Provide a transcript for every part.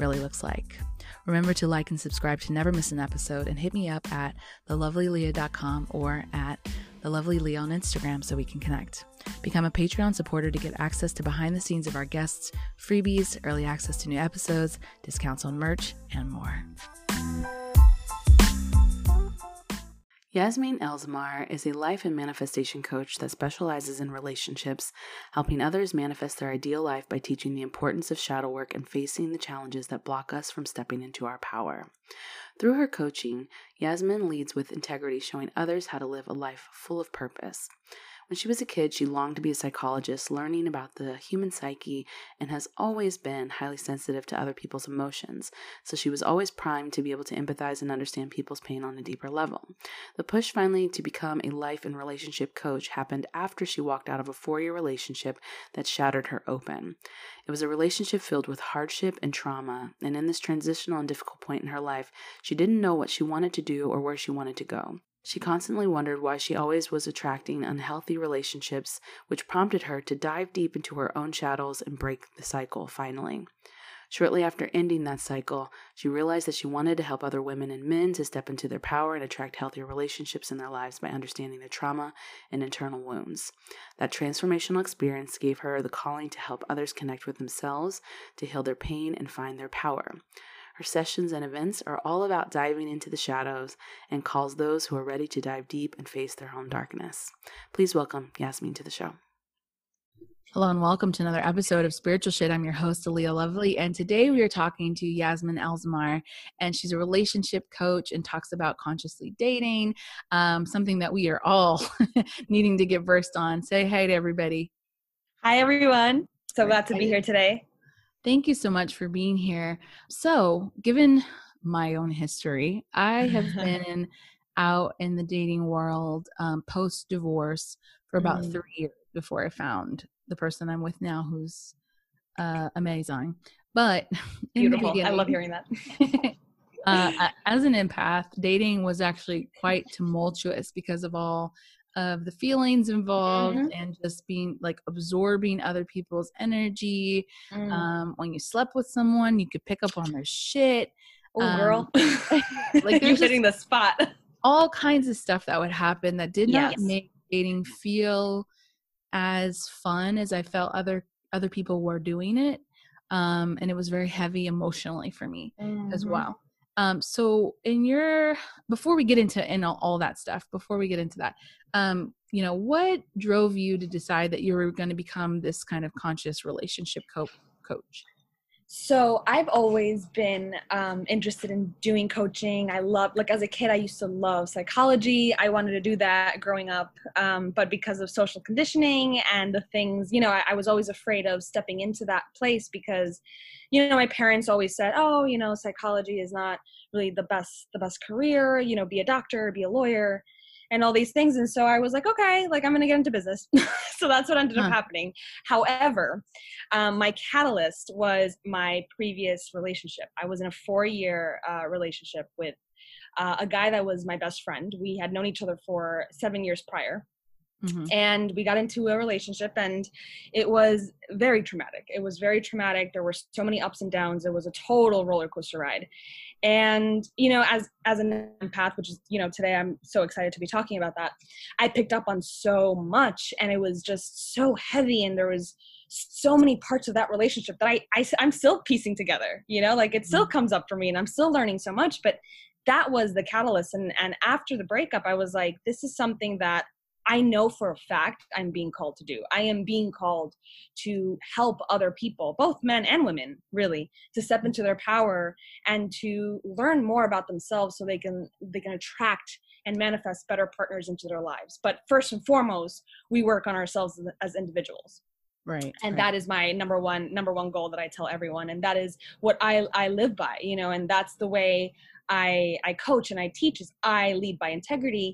really looks like. Remember to like and subscribe to never miss an episode and hit me up at thelovelyleah.com or at thelovelyleah on Instagram so we can connect. Become a Patreon supporter to get access to behind the scenes of our guests, freebies, early access to new episodes, discounts on merch, and more. Yasmin Elzamar is a life and manifestation coach that specializes in relationships, helping others manifest their ideal life by teaching the importance of shadow work and facing the challenges that block us from stepping into our power. Through her coaching, Yasmin leads with integrity, showing others how to live a life full of purpose. When she was a kid, she longed to be a psychologist, learning about the human psyche, and has always been highly sensitive to other people's emotions. So she was always primed to be able to empathize and understand people's pain on a deeper level. The push finally to become a life and relationship coach happened after she walked out of a four year relationship that shattered her open. It was a relationship filled with hardship and trauma, and in this transitional and difficult point in her life, she didn't know what she wanted to do or where she wanted to go. She constantly wondered why she always was attracting unhealthy relationships, which prompted her to dive deep into her own shadows and break the cycle finally. Shortly after ending that cycle, she realized that she wanted to help other women and men to step into their power and attract healthier relationships in their lives by understanding their trauma and internal wounds. That transformational experience gave her the calling to help others connect with themselves, to heal their pain, and find their power. Her sessions and events are all about diving into the shadows and calls those who are ready to dive deep and face their own darkness. Please welcome Yasmin to the show. Hello and welcome to another episode of Spiritual Shit. I'm your host, Aaliyah Lovely, and today we are talking to Yasmin Elzmar, and she's a relationship coach and talks about consciously dating, um, something that we are all needing to get versed on. Say hi to everybody. Hi, everyone. So glad to be here today. Thank you so much for being here. So, given my own history, I have been out in the dating world um, post divorce for about mm. three years before I found the person I'm with now, who's uh, amazing. But beautiful, I love hearing that. uh, as an empath, dating was actually quite tumultuous because of all of the feelings involved mm-hmm. and just being like absorbing other people's energy. Mm. Um, when you slept with someone, you could pick up on their shit. Oh, um, girl, like you're hitting the spot. All kinds of stuff that would happen that did yes. not make dating feel as fun as I felt other other people were doing it. Um, and it was very heavy emotionally for me mm-hmm. as well. Um, so in your before we get into and all, all, that stuff, before we get into that, um, you know, what drove you to decide that you were going to become this kind of conscious relationship co- coach? So I've always been um, interested in doing coaching. I love, like as a kid, I used to love psychology. I wanted to do that growing up, um, but because of social conditioning and the things, you know, I, I, was always afraid of stepping into that place because, you know, my parents always said, "Oh, you know, psychology is not really the best the best career. You know, be a doctor, be a lawyer." And all these things. And so I was like, okay, like I'm going to get into business. so that's what ended huh. up happening. However, um, my catalyst was my previous relationship. I was in a four year uh, relationship with uh, a guy that was my best friend. We had known each other for seven years prior. Mm-hmm. And we got into a relationship, and it was very traumatic. It was very traumatic. There were so many ups and downs. It was a total roller coaster ride and you know as as an empath which is you know today i'm so excited to be talking about that i picked up on so much and it was just so heavy and there was so many parts of that relationship that i, I i'm still piecing together you know like it still mm-hmm. comes up for me and i'm still learning so much but that was the catalyst and and after the breakup i was like this is something that I know for a fact I'm being called to do. I am being called to help other people, both men and women, really, to step into their power and to learn more about themselves so they can they can attract and manifest better partners into their lives. But first and foremost, we work on ourselves as individuals. right and right. that is my number one number one goal that i tell everyone and that is what i i live by you know and that's the way i i coach and i teach is i lead by integrity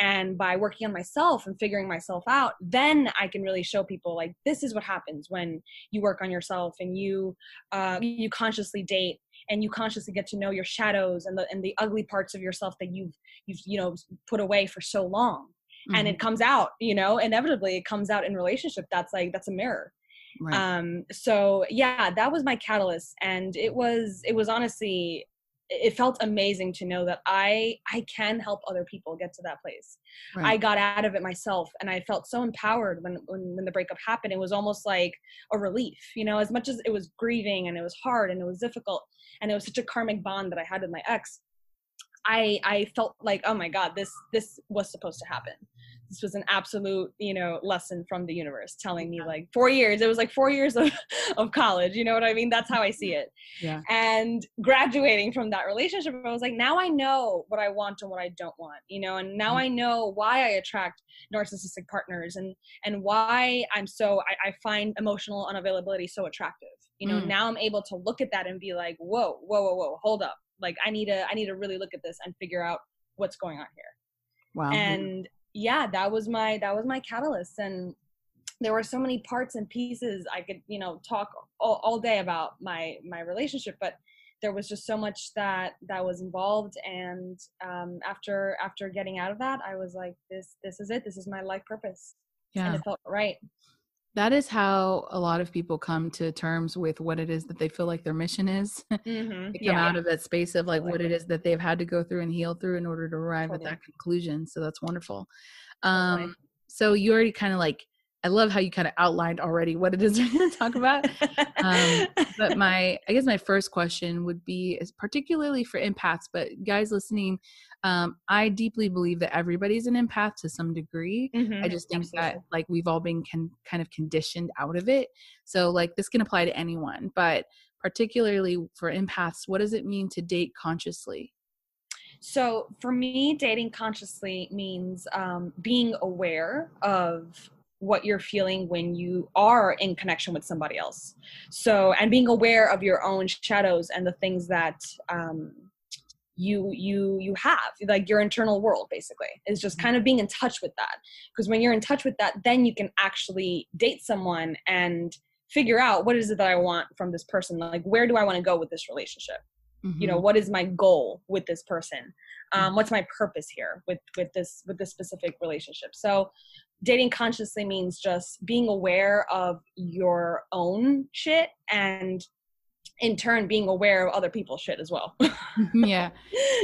and by working on myself and figuring myself out then i can really show people like this is what happens when you work on yourself and you uh, you consciously date and you consciously get to know your shadows and the and the ugly parts of yourself that you've you've you know put away for so long mm-hmm. and it mm-hmm. comes out you know inevitably it comes out in relationship that's like that's a mirror right. um so yeah that was my catalyst and it was it was honestly it felt amazing to know that i i can help other people get to that place. Right. i got out of it myself and i felt so empowered when, when when the breakup happened. It was almost like a relief you know as much as it was grieving and it was hard and it was difficult and it was such a karmic bond that i had with my ex i i felt like oh my god this this was supposed to happen this was an absolute you know lesson from the universe telling me like four years it was like four years of, of college you know what i mean? That's how i see it. Yeah. And graduating from that relationship i was like now i know what i want and what i don't want you know and now mm-hmm. i know why i attract narcissistic partners and and why i'm so i, I find emotional unavailability so attractive you know? Mm. now i'm able to look at that and be like whoa whoa whoa whoa hold up. Like i need to i need to really look at this and figure out what's going on here. Wow. And yeah that was my that was my catalyst and there were so many parts and pieces i could you know talk all, all day about my my relationship but there was just so much that that was involved and um, after after getting out of that i was like this this is it. This is my life purpose. Yeah. and it felt right that is how a lot of people come to terms with what it is that they feel like their mission is. Mm-hmm. they come yeah. out of that space of like what it is that they've had to go through and heal through in order to arrive totally. at that conclusion. So that's wonderful. Um, totally. So you already kind of like, I love how you kind of outlined already what it is we're going to talk about. um, but my, I guess my first question would be, is particularly for empaths, but guys listening, um, I deeply believe that everybody's an empath to some degree. Mm-hmm, I just think absolutely. that like we've all been can, kind of conditioned out of it. So like this can apply to anyone, but particularly for empaths, what does it mean to date consciously? So for me, dating consciously means um, being aware of what you're feeling when you are in connection with somebody else. So, and being aware of your own shadows and the things that um, you you you have like your internal world basically is just mm-hmm. kind of being in touch with that because when you're in touch with that then you can actually date someone and figure out what is it that i want from this person like where do i want to go with this relationship mm-hmm. you know mm-hmm. what is my goal with this person um, mm-hmm. what's my purpose here with with this with this specific relationship so dating consciously means just being aware of your own shit and in turn being aware of other people's shit as well. yeah.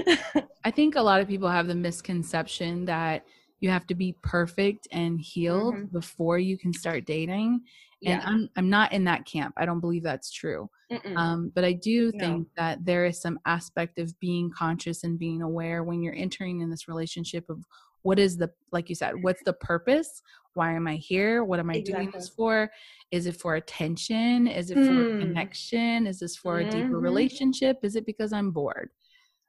I think a lot of people have the misconception that you have to be perfect and healed mm-hmm. before you can start dating. And yeah. I'm I'm not in that camp. I don't believe that's true. Um, but I do think no. that there is some aspect of being conscious and being aware when you're entering in this relationship of what is the like you said what's the purpose why am i here what am i exactly. doing this for is it for attention is it for mm. connection is this for mm-hmm. a deeper mm-hmm. relationship is it because i'm bored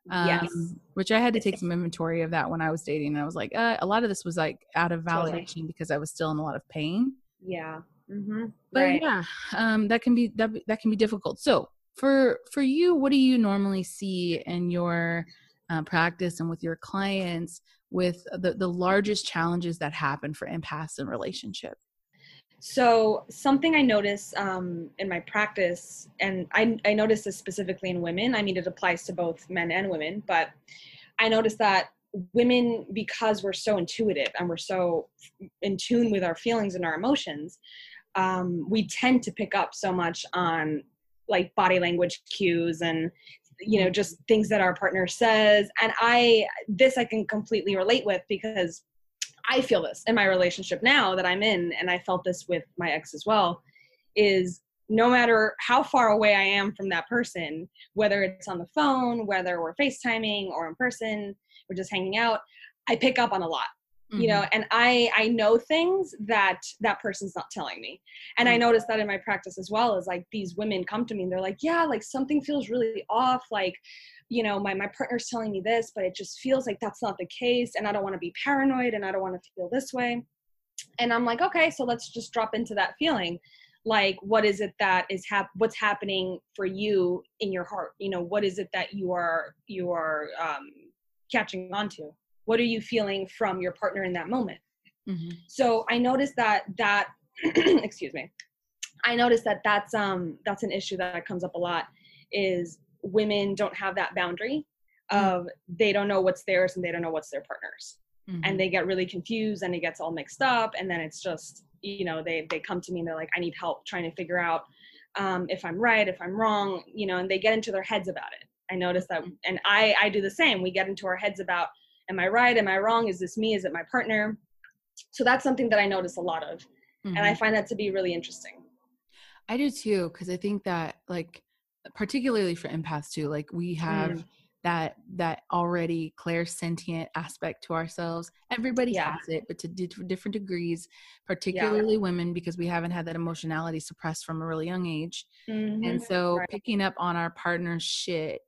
um, yes. which i had to take some inventory of that when i was dating and i was like uh, a lot of this was like out of validation totally. because i was still in a lot of pain yeah mm-hmm. but right. yeah um, that can be that, that can be difficult so for for you what do you normally see in your uh, practice and with your clients with the, the largest challenges that happen for empaths in relationship? So something I notice um, in my practice, and I, I notice this specifically in women. I mean, it applies to both men and women, but I notice that women, because we're so intuitive and we're so in tune with our feelings and our emotions, um, we tend to pick up so much on like body language cues and you know just things that our partner says. And i this i can completely relate with because i feel this in my relationship now that i'm in and i felt this with my ex as well is no matter how far away i am from that person whether it's on the phone whether we're facetiming or in person we're just hanging out i pick up on a lot mm-hmm. you know mm-hmm. and i i know things that that person's not telling me and mm-hmm. i notice that in my practice as well is like these women come to me and they're like yeah like something feels really off like you know my my partner's telling me this but it just feels like that's not the case and i don't want to be paranoid and i don't want to feel this way and i'm like okay so let's just drop into that feeling like what is it that is hap- what's happening for you in your heart you know what is it that you are you are um, catching on to what are you feeling from your partner in that moment mm-hmm. so i noticed that that excuse me i noticed that that's um that's an issue that comes up a lot is women don't have that boundary mm-hmm. of mm-hmm. they don't know what's theirs and they don't know what's their partner's mm-hmm. and they get really confused and it gets all mixed up and then it's just you know they they come to me and they're like i need help trying to figure out um, if i'm right if i'm wrong you know and they get into their heads about it i notice that mm-hmm. and i i do the same we get into our heads about am i right am i wrong is this me is it my partner so that's something that i notice a lot of mm-hmm. and i mm-hmm. find that to be really interesting i do too because i think that like particularly for empaths too like we have mm that that already clairsentient aspect to ourselves everybody yeah. has it but to d- different degrees particularly yeah. women because we haven't had that emotionality suppressed from a really young age mm-hmm. and so right. picking up on our partner's shit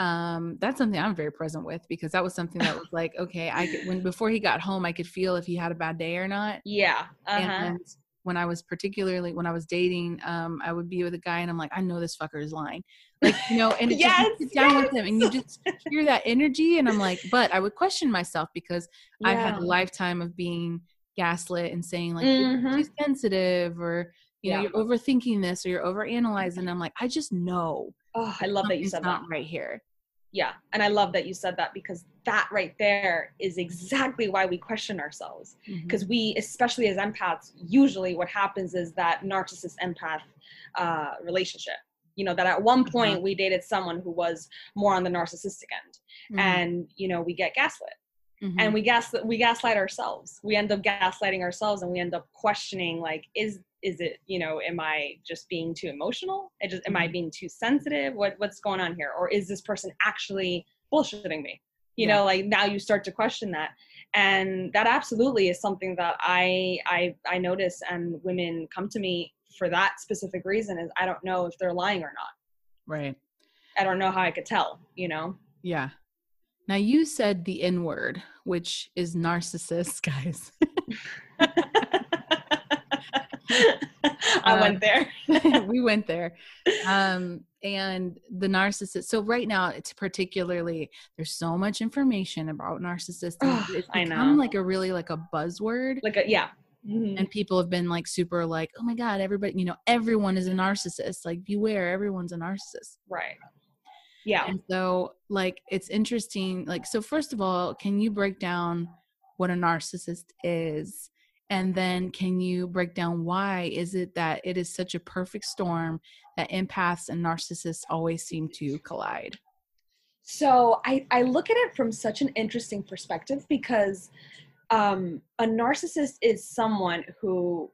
um that's something i'm very present with because that was something that was like okay i could, when before he got home i could feel if he had a bad day or not yeah uh-huh. and when I was particularly when I was dating, um, I would be with a guy and I'm like, I know this fucker is lying. Like, you know, and yes, sit down yes. with him and you just hear that energy. And I'm like, but I would question myself because yeah. I've had a lifetime of being gaslit and saying like mm-hmm. you're too sensitive or you know, you're overthinking this or you're overanalyzing. I'm like, I just know. Oh, I love that you said not that. right here yeah and i love that you said that because that right there is exactly why we question ourselves because mm-hmm. we especially as empaths usually what happens is that narcissist empath uh, relationship you know that at one mm-hmm. point mm-hmm. we dated someone who was more on the narcissistic end mm-hmm. and you know we get gaslit and mm-hmm. we gas we gaslight ourselves we end up gaslighting ourselves and we end up questioning like is is it you know am i just being too emotional? I just am i mm-hmm. being too sensitive? What what's going on here? Or is this person actually bullshitting me? You yeah. know like now you start to question that. And that absolutely is something that i i i notice and women come to me for that specific reason is i don't know if they're lying or not. Right. I don't know how i could tell you know? Yeah. Now you said the n word which is narcissist guys I um, went there. we went there. Um, and the narcissist. So right now, it's particularly there's so much information about narcissists. it's I know. I'm like a really like a buzzword. Like a yeah. Mm-hmm. And people have been like super like, oh my god, everybody, you know, everyone is a narcissist. Like beware, everyone's a narcissist. Right. Yeah. And so like it's interesting. Like so, first of all, can you break down what a narcissist is? And then can you break down why is it that it is such a perfect storm that empaths and narcissists always seem to collide? So i, I look at it from such an interesting perspective because um, a narcissist is someone who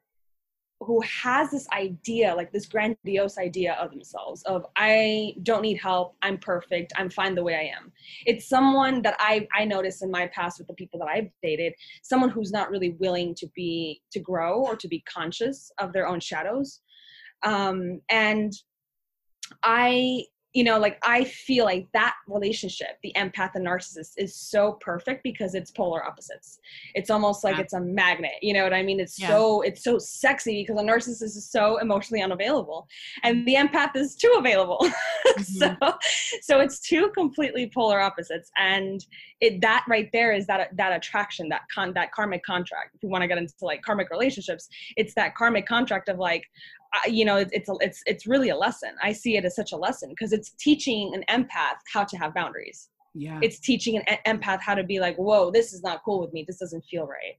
who has this idea like this grandiose idea of themselves of i don't need help. I'm perfect. I'm fine the way i am. It's someone that i i notice in my past with the people that i've dated someone who's not really willing to be to grow or to be conscious of their own shadows. Um and i you know like i feel like that relationship the empath and narcissist is so perfect because it's polar opposites it's almost like yeah. it's a magnet you know what i mean it's yeah. so it's so sexy because a narcissist is so emotionally unavailable and the empath is too available mm-hmm. so so it's two completely polar opposites and it that right there is that that attraction that con that karmic contract if you want to get into like karmic relationships it's that karmic contract of like you know it's it's it's it's really a lesson. I see it as such a lesson because it's teaching an empath how to have boundaries. Yeah. It's teaching an empath how to be like whoa this is not cool with me. This doesn't feel right.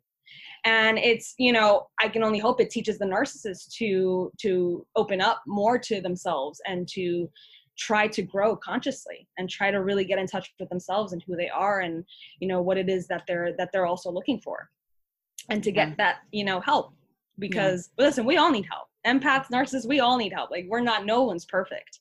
And it's you know i can only hope it teaches the narcissist to to open up more to themselves and to try to grow consciously and try to really get in touch with themselves and who they are and you know what it is that they're that they're also looking for. And to get yeah. that you know help because yeah. listen we all need help empaths, narcissists, we all need help. Like we're not, no one's perfect.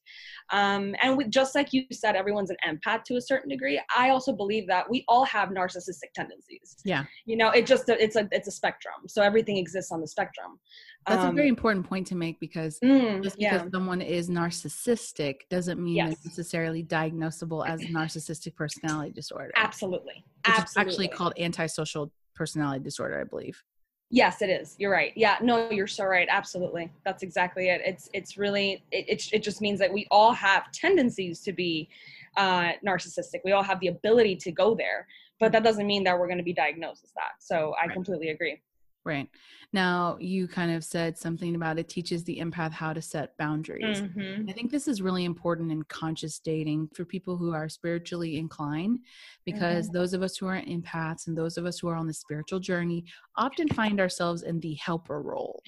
Um, and we, just like you said, everyone's an empath to a certain degree. I also believe that we all have narcissistic tendencies. Yeah. You know, it just, it's a, it's a spectrum. So everything exists on the spectrum. That's um, a very important point to make because mm, just because yeah. someone is narcissistic doesn't mean yes. it's necessarily diagnosable as narcissistic personality disorder. Absolutely. Absolutely. actually called antisocial personality disorder, I believe. Yes, it is. You're right. Yeah, no, you're so right. Absolutely. That's exactly it. It's it's really it it, it just means that we all have tendencies to be uh, narcissistic. We all have the ability to go there, but that doesn't mean that we're going to be diagnosed as that. So I right. completely agree. Right. Now, you kind of said something about it teaches the empath how to set boundaries. Mm-hmm. I think this is really important in conscious dating for people who are spiritually inclined, because mm-hmm. those of us who are empaths and those of us who are on the spiritual journey often find ourselves in the helper role.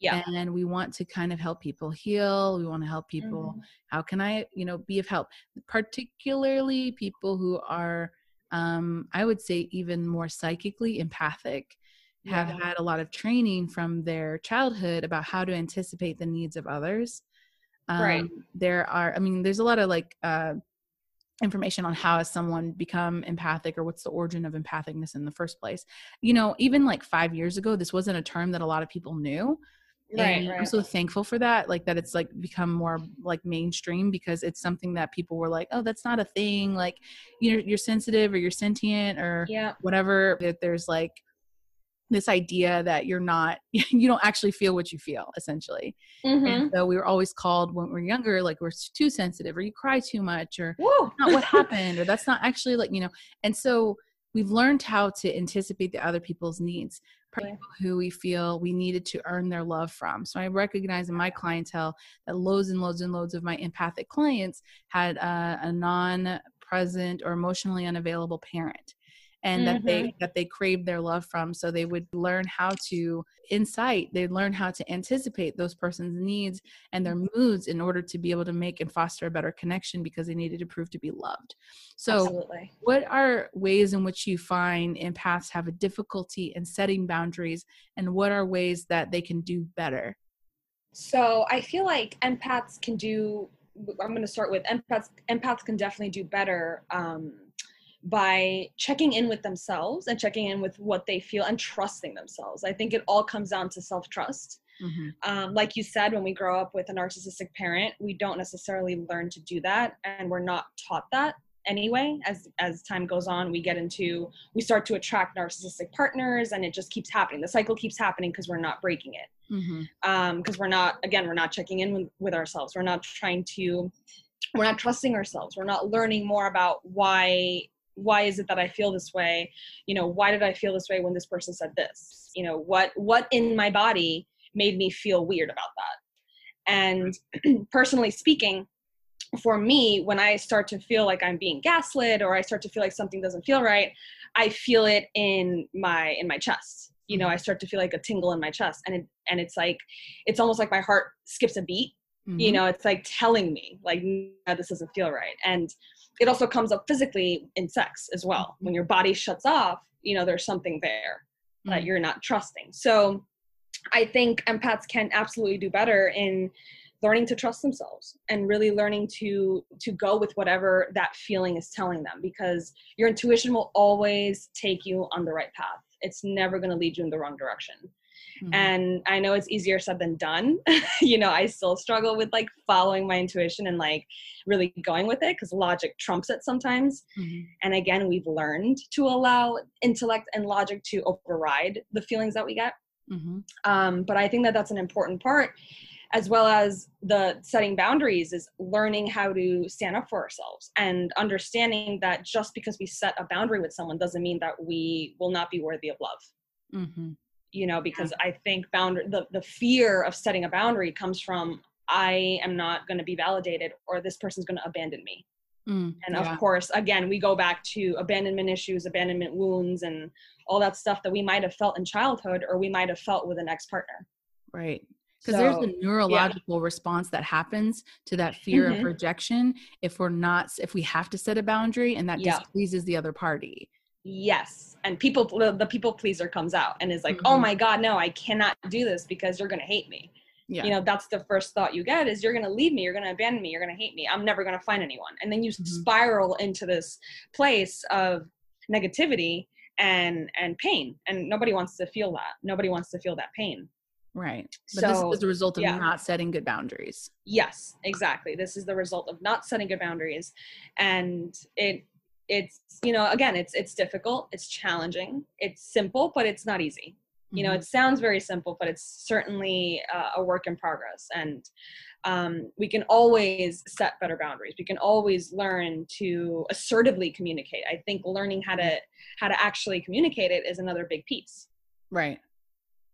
Yeah. And we want to kind of help people heal. We want to help people. Mm-hmm. How can I, you know, be of help? Particularly people who are, um, I would say, even more psychically empathic have yeah. had a lot of training from their childhood about how to anticipate the needs of others. Um, right. There are, I mean, there's a lot of like uh, information on how has someone become empathic or what's the origin of empathicness in the first place. You know, even like five years ago, this wasn't a term that a lot of people knew. Right, right. I'm so thankful for that, like that it's like become more like mainstream because it's something that people were like, oh, that's not a thing. Like, you know, you're sensitive or you're sentient or yeah. whatever. That there's like this idea that you're not you don't actually feel what you feel essentially. Mm-hmm. and so we were always called when we are younger like we're too sensitive or you cry too much or not what happened or that's not actually like you know. And so we've learned how to anticipate the other people's needs people who we feel we needed to earn their love from. So i recognize in my clientele that loads and loads and loads of my empathic clients had a, a non-present or emotionally unavailable parent and mm-hmm. that they that they craved their love from so they would learn how to insight they'd learn how to anticipate those person's needs and their mm-hmm. moods in order to be able to make and foster a better connection because they needed to prove to be loved so Absolutely. what are ways in which you find empaths have a difficulty in setting boundaries and what are ways that they can do better so i feel like empaths can do i'm going to start with empaths empaths can definitely do better um, by checking in with themselves and checking in with what they feel and trusting themselves. I think it all comes down to self trust. Mm-hmm. Um, like you said, when we grow up with a narcissistic parent, we don't necessarily learn to do that, and we're not taught that anyway. As as time goes on, we get into we start to attract narcissistic partners, and it just keeps happening. The cycle keeps happening because we're not breaking it. Because mm-hmm. um, we're not again, we're not checking in with, with ourselves. We're not trying to we're not trusting ourselves we're not learning more about why why is it that i feel this way? You know why did i feel this way when this person said this? You know what what in my body made me feel weird about that? And personally speaking for me when i start to feel like i'm being gaslit or i start to feel like something doesn't feel right i feel it in my in my chest. You know i start to feel like a tingle in my chest and it and it's like it's almost like my heart skips a beat. Mm-hmm. you know it's like telling me like no, this doesn't feel right. And it also comes up physically in sex as well. When your body shuts off, you know, there's something there mm-hmm. that you're not trusting. So I think empaths can absolutely do better in learning to trust themselves and really learning to to go with whatever that feeling is telling them because your intuition will always take you on the right path. It's never going to lead you in the wrong direction. Mm-hmm. And I know it's easier said than done. you know, I still struggle with like following my intuition and like really going with it because logic trumps it sometimes. Mm-hmm. And again, we've learned to allow intellect and logic to override the feelings that we get. Mm-hmm. Um, but I think that that's an important part as well as the setting boundaries is learning how to stand up for ourselves and understanding that just because we set a boundary with someone doesn't mean that we will not be worthy of love mm-hmm you know because i think boundary the, the fear of setting a boundary comes from i am not going to be validated or this person's going to abandon me mm, and yeah. of course again we go back to abandonment issues abandonment wounds and all that stuff that we might have felt in childhood or we might have felt with an ex-partner right because so, there's a neurological yeah. response that happens to that fear mm-hmm. of rejection if we're not if we have to set a boundary and that yeah. displeases the other party yes and people the people pleaser comes out and is like oh mm-hmm. oh my god no i cannot do this because you're gonna hate me yeah. you know that's the first thought you get is you're gonna leave me you're gonna abandon me you're gonna hate me i'm never gonna find anyone and then you mm-hmm. spiral into this place of negativity and and pain and nobody wants to feel that nobody wants to feel that pain right but so, this is the result of yeah. not setting good boundaries yes exactly this is the result of not setting good boundaries and it it's you know again it's it's difficult it's challenging it's simple but it's not easy. You know Mhm. it sounds very simple but it's certainly uh, a work in progress. And um, we can always set better boundaries. We can always learn to assertively communicate. I think learning how to how to actually communicate it is another big piece. Right.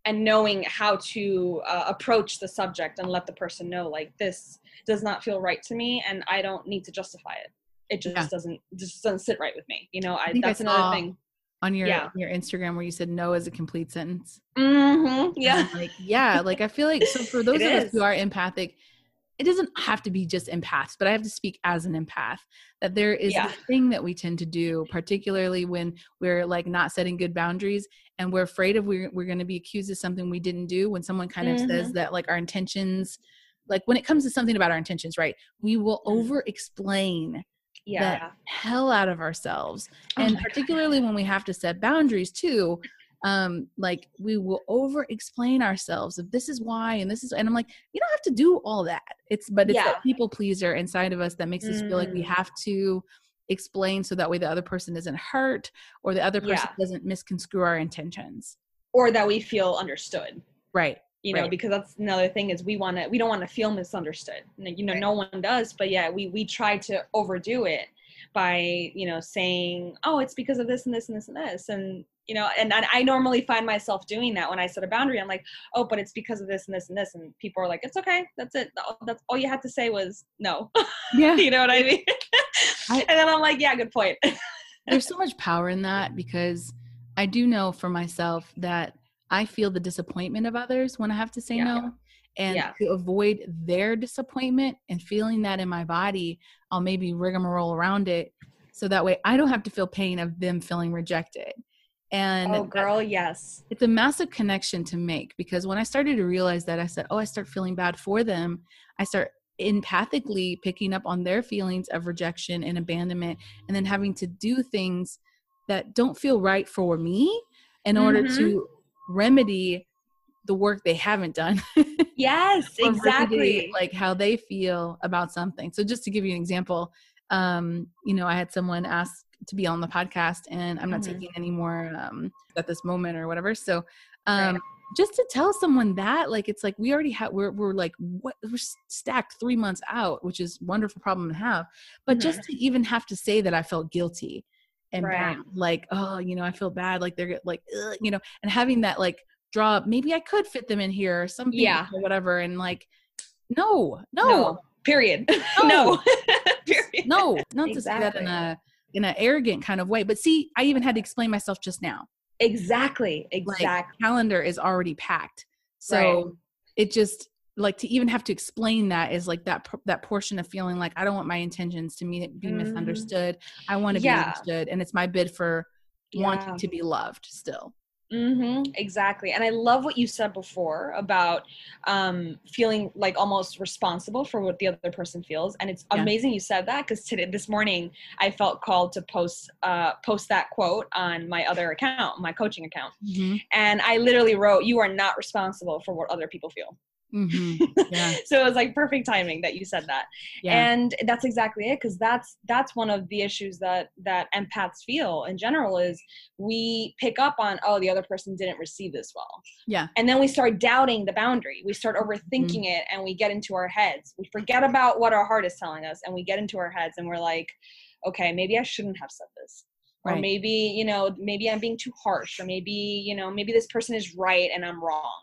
And knowing how to uh, approach the subject and let the person know like this does not feel right to me and i don't need to justify it it just Yeah. doesn't just doesn't sit right with me you know I, I that's another saw- thing on your Yeah. your Instagram where you said no is a complete sentence. hmm yeah like yeah, like I feel like so for those of us who are empathic, it doesn't have to be just empaths, but I have to speak as an empath that there is Yeah. this thing that we tend to do, particularly when we're like not setting good boundaries and we're afraid of we're we're going to be accused of something we didn't do. When someone kind of says Mhm. that like our intentions, like when it comes to something about our intentions, right? We will Mm. over explain yeah hell out of ourselves Oh and my God. particularly when we have to set boundaries too um like we will over explain ourselves if this is why and this is and i'm like you don't have to do all that it's but it's Yeah. that people pleaser inside of us that makes us feel like we Mm. have to explain so that way the other person isn't hurt or the other person Yeah. doesn't misconstrue our intentions or that we feel understood right you know Right. because that's another thing is we want to we don't want to feel misunderstood. You know Right. no one does but yeah we we try to overdo it by you know saying oh it's because of this and this and this and this. And you know and, and i normally find myself doing that when i set a boundary. I'm like oh but it's because of this and this and this. And people are like it's okay. That's it. That's all you had to say was no. Yeah. You know what i mean? I- and then i'm like yeah good point. There's so much power in that because I do know for myself that I feel the disappointment of others when I have to say Yeah. no. And Yeah. to avoid their disappointment and feeling that in my body, I'll maybe rigmarole around it so that way I don't have to feel pain of them feeling rejected. And oh girl yes it's a massive connection to make because when I started to realize that, I said, Oh, I start feeling bad for them. I start empathically picking up on their feelings of rejection and abandonment, and then having to do things that don't feel right for me in order Mhm. to remedy the work they haven't done. yes or remedy, exactly like how they feel about something. So just to give you an example, um, you know, I had someone ask to be on the podcast and I'm not Mhm. taking any more um at this moment or whatever. So um Right. just to tell someone that like it's like we already have we're we're like what we're stacked 3 months out, which is wonderful problem to have. But just to even have to say that I felt guilty and Right. bad, like oh, you know, I feel bad like they're like Ugh, you know, and having that like draw up maybe I could fit them in here or something Yeah. or whatever and like no, no, no period no period no, not to say that in a in an arrogant kind of way. But see, I even had to explain myself just now. exactly Like exactly calendar is already packed, so Right. it just like to even have to explain that is like that that portion of feeling like I don't want my intentions to be Mhm. misunderstood. I want to Yeah. be understood, and it's my bid for wanting to be loved still. hmm exactly and i love what you said before about um, feeling like almost responsible for what the other person feels and it's Yeah. amazing you said that because today this morning i felt called to post uh, post that quote on my other account my coaching account Mhm. and i literally wrote you are not responsible for what other people feel Mhm. Yeah. so it was like perfect timing that you said that Yeah. and that's exactly it because that's that's one of the issues that that empaths feel in general is we pick up on oh the other person didn't receive this well Yeah. and then we start doubting the boundary we start Mm-hmm. overthinking it and we get into our heads we forget about what our heart is telling us and we get into our heads and we're like okay maybe i shouldn't have said this or Right. maybe you know maybe i'm being too harsh or maybe you know maybe this person is right and i'm wrong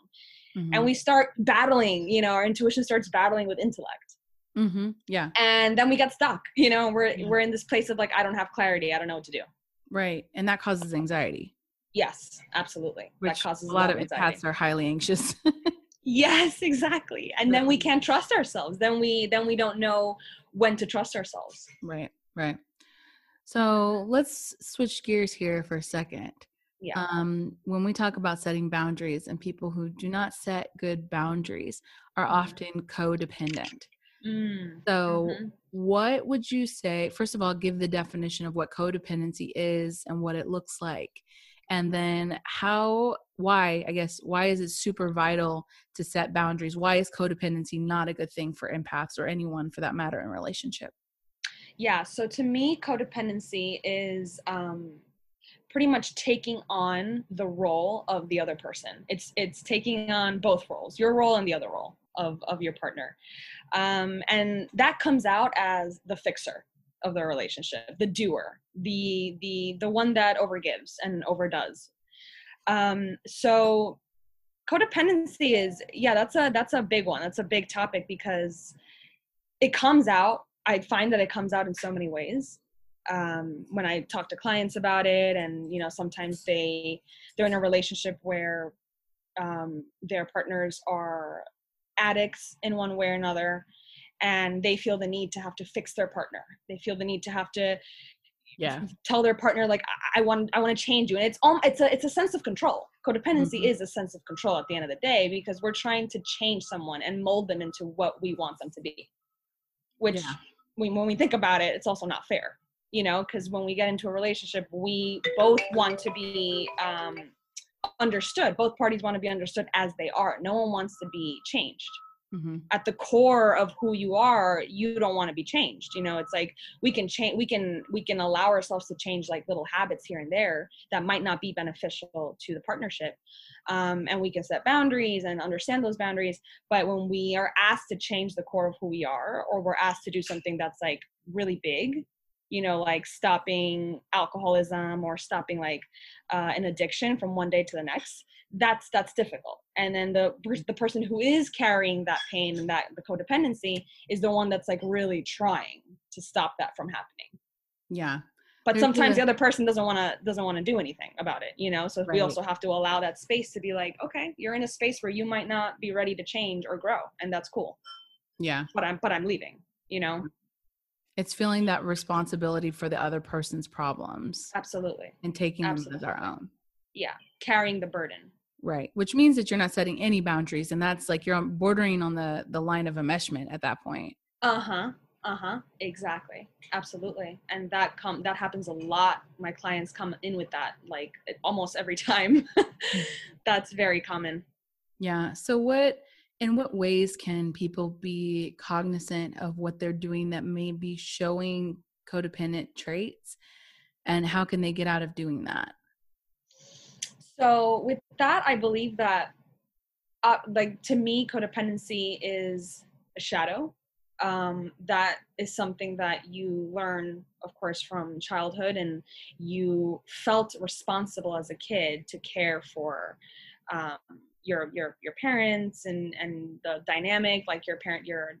Mhm. and we start battling you know our intuition starts battling with intellect Mhm. Yeah. and then we get stuck you know we're Yeah. we're in this place of like i don't have clarity i don't know what to do Right. And that causes anxiety, yes absolutely which that causes a lot of empaths are highly anxious. yes exactly and then we can't trust ourselves then we then we don't know when to trust ourselves Right, right. So let's switch gears here for a second. Yeah Um, when we talk about setting boundaries, and people who do not set good boundaries are Mhm. often codependent. Mm, So, mhm. what would you say? First of all, give the definition of what codependency is and what it looks like. And then, how, why, I guess, why is it super vital to set boundaries? Why is codependency not a good thing for empaths or anyone for that matter in relationship? yeah so to me codependency is um pretty much taking on the role of the other person. It's it's taking on both roles, your role and the other role of of your partner, um, and that comes out as the fixer of the relationship, the doer, the the the one that overgives and overdoes. Um, so codependency is yeah that's a that's a big one that's a big topic because it comes out i find that it comes out in so many ways um, when i talk to clients about it and you know sometimes they they're in a relationship where um, their partners are addicts in one way or another and they feel the need to have to fix their partner. They feel the need to have to yeah. tell their partner like i, I want i want to change you. And it's um it's a it's a sense of control. Codependency Mhm. is a sense of control at the end of the day because we're trying to change someone and mold them into what we want them to be which Yeah. when we think about it it's also not fair you know because when we get into a relationship we both want to be um, understood. Both parties want to be understood as they are. No one wants to be changed. Mhm. at the core of who you are you don't want to be changed you know? It's like we can change we can we can allow ourselves to change like little habits here and there that might not be beneficial to the partnership um, and we can set boundaries and understand those boundaries. But when we are asked to change the core of who we are or we're asked to do something that's like really big you know like stopping alcoholism or stopping like uh, an addiction from one day to the next that's that's difficult. And then the the person who is carrying that pain and that the codependency is the one that's like really trying to stop that from happening. Yeah. But sometimes the- the other person doesn't want to doesn't want to do anything about it you know? So we also have to allow that space to be like okay you're in a space where you might not be ready to change or grow and that's cool. Yeah. But i'm but i'm leaving you know it's feeling that responsibility for the other person's problems absolutely. and taking them as our own. Yeah carrying the burden. Right which means that you're not setting any boundaries and that's like you're bordering on the the line of enmeshment at that point. Uh-huh uh-huh exactly absolutely and that come that happens a lot. My clients come in with that like almost every time. That's very common. Yeah. So what in what ways can people be cognizant of what they're doing that may be showing codependent traits and how can they get out of doing that? so with that i believe that uh, like to me codependency is a shadow um, that is something that you learn of course from childhood and you felt responsible as a kid to care for um, your your your parents and and the dynamic like your parent your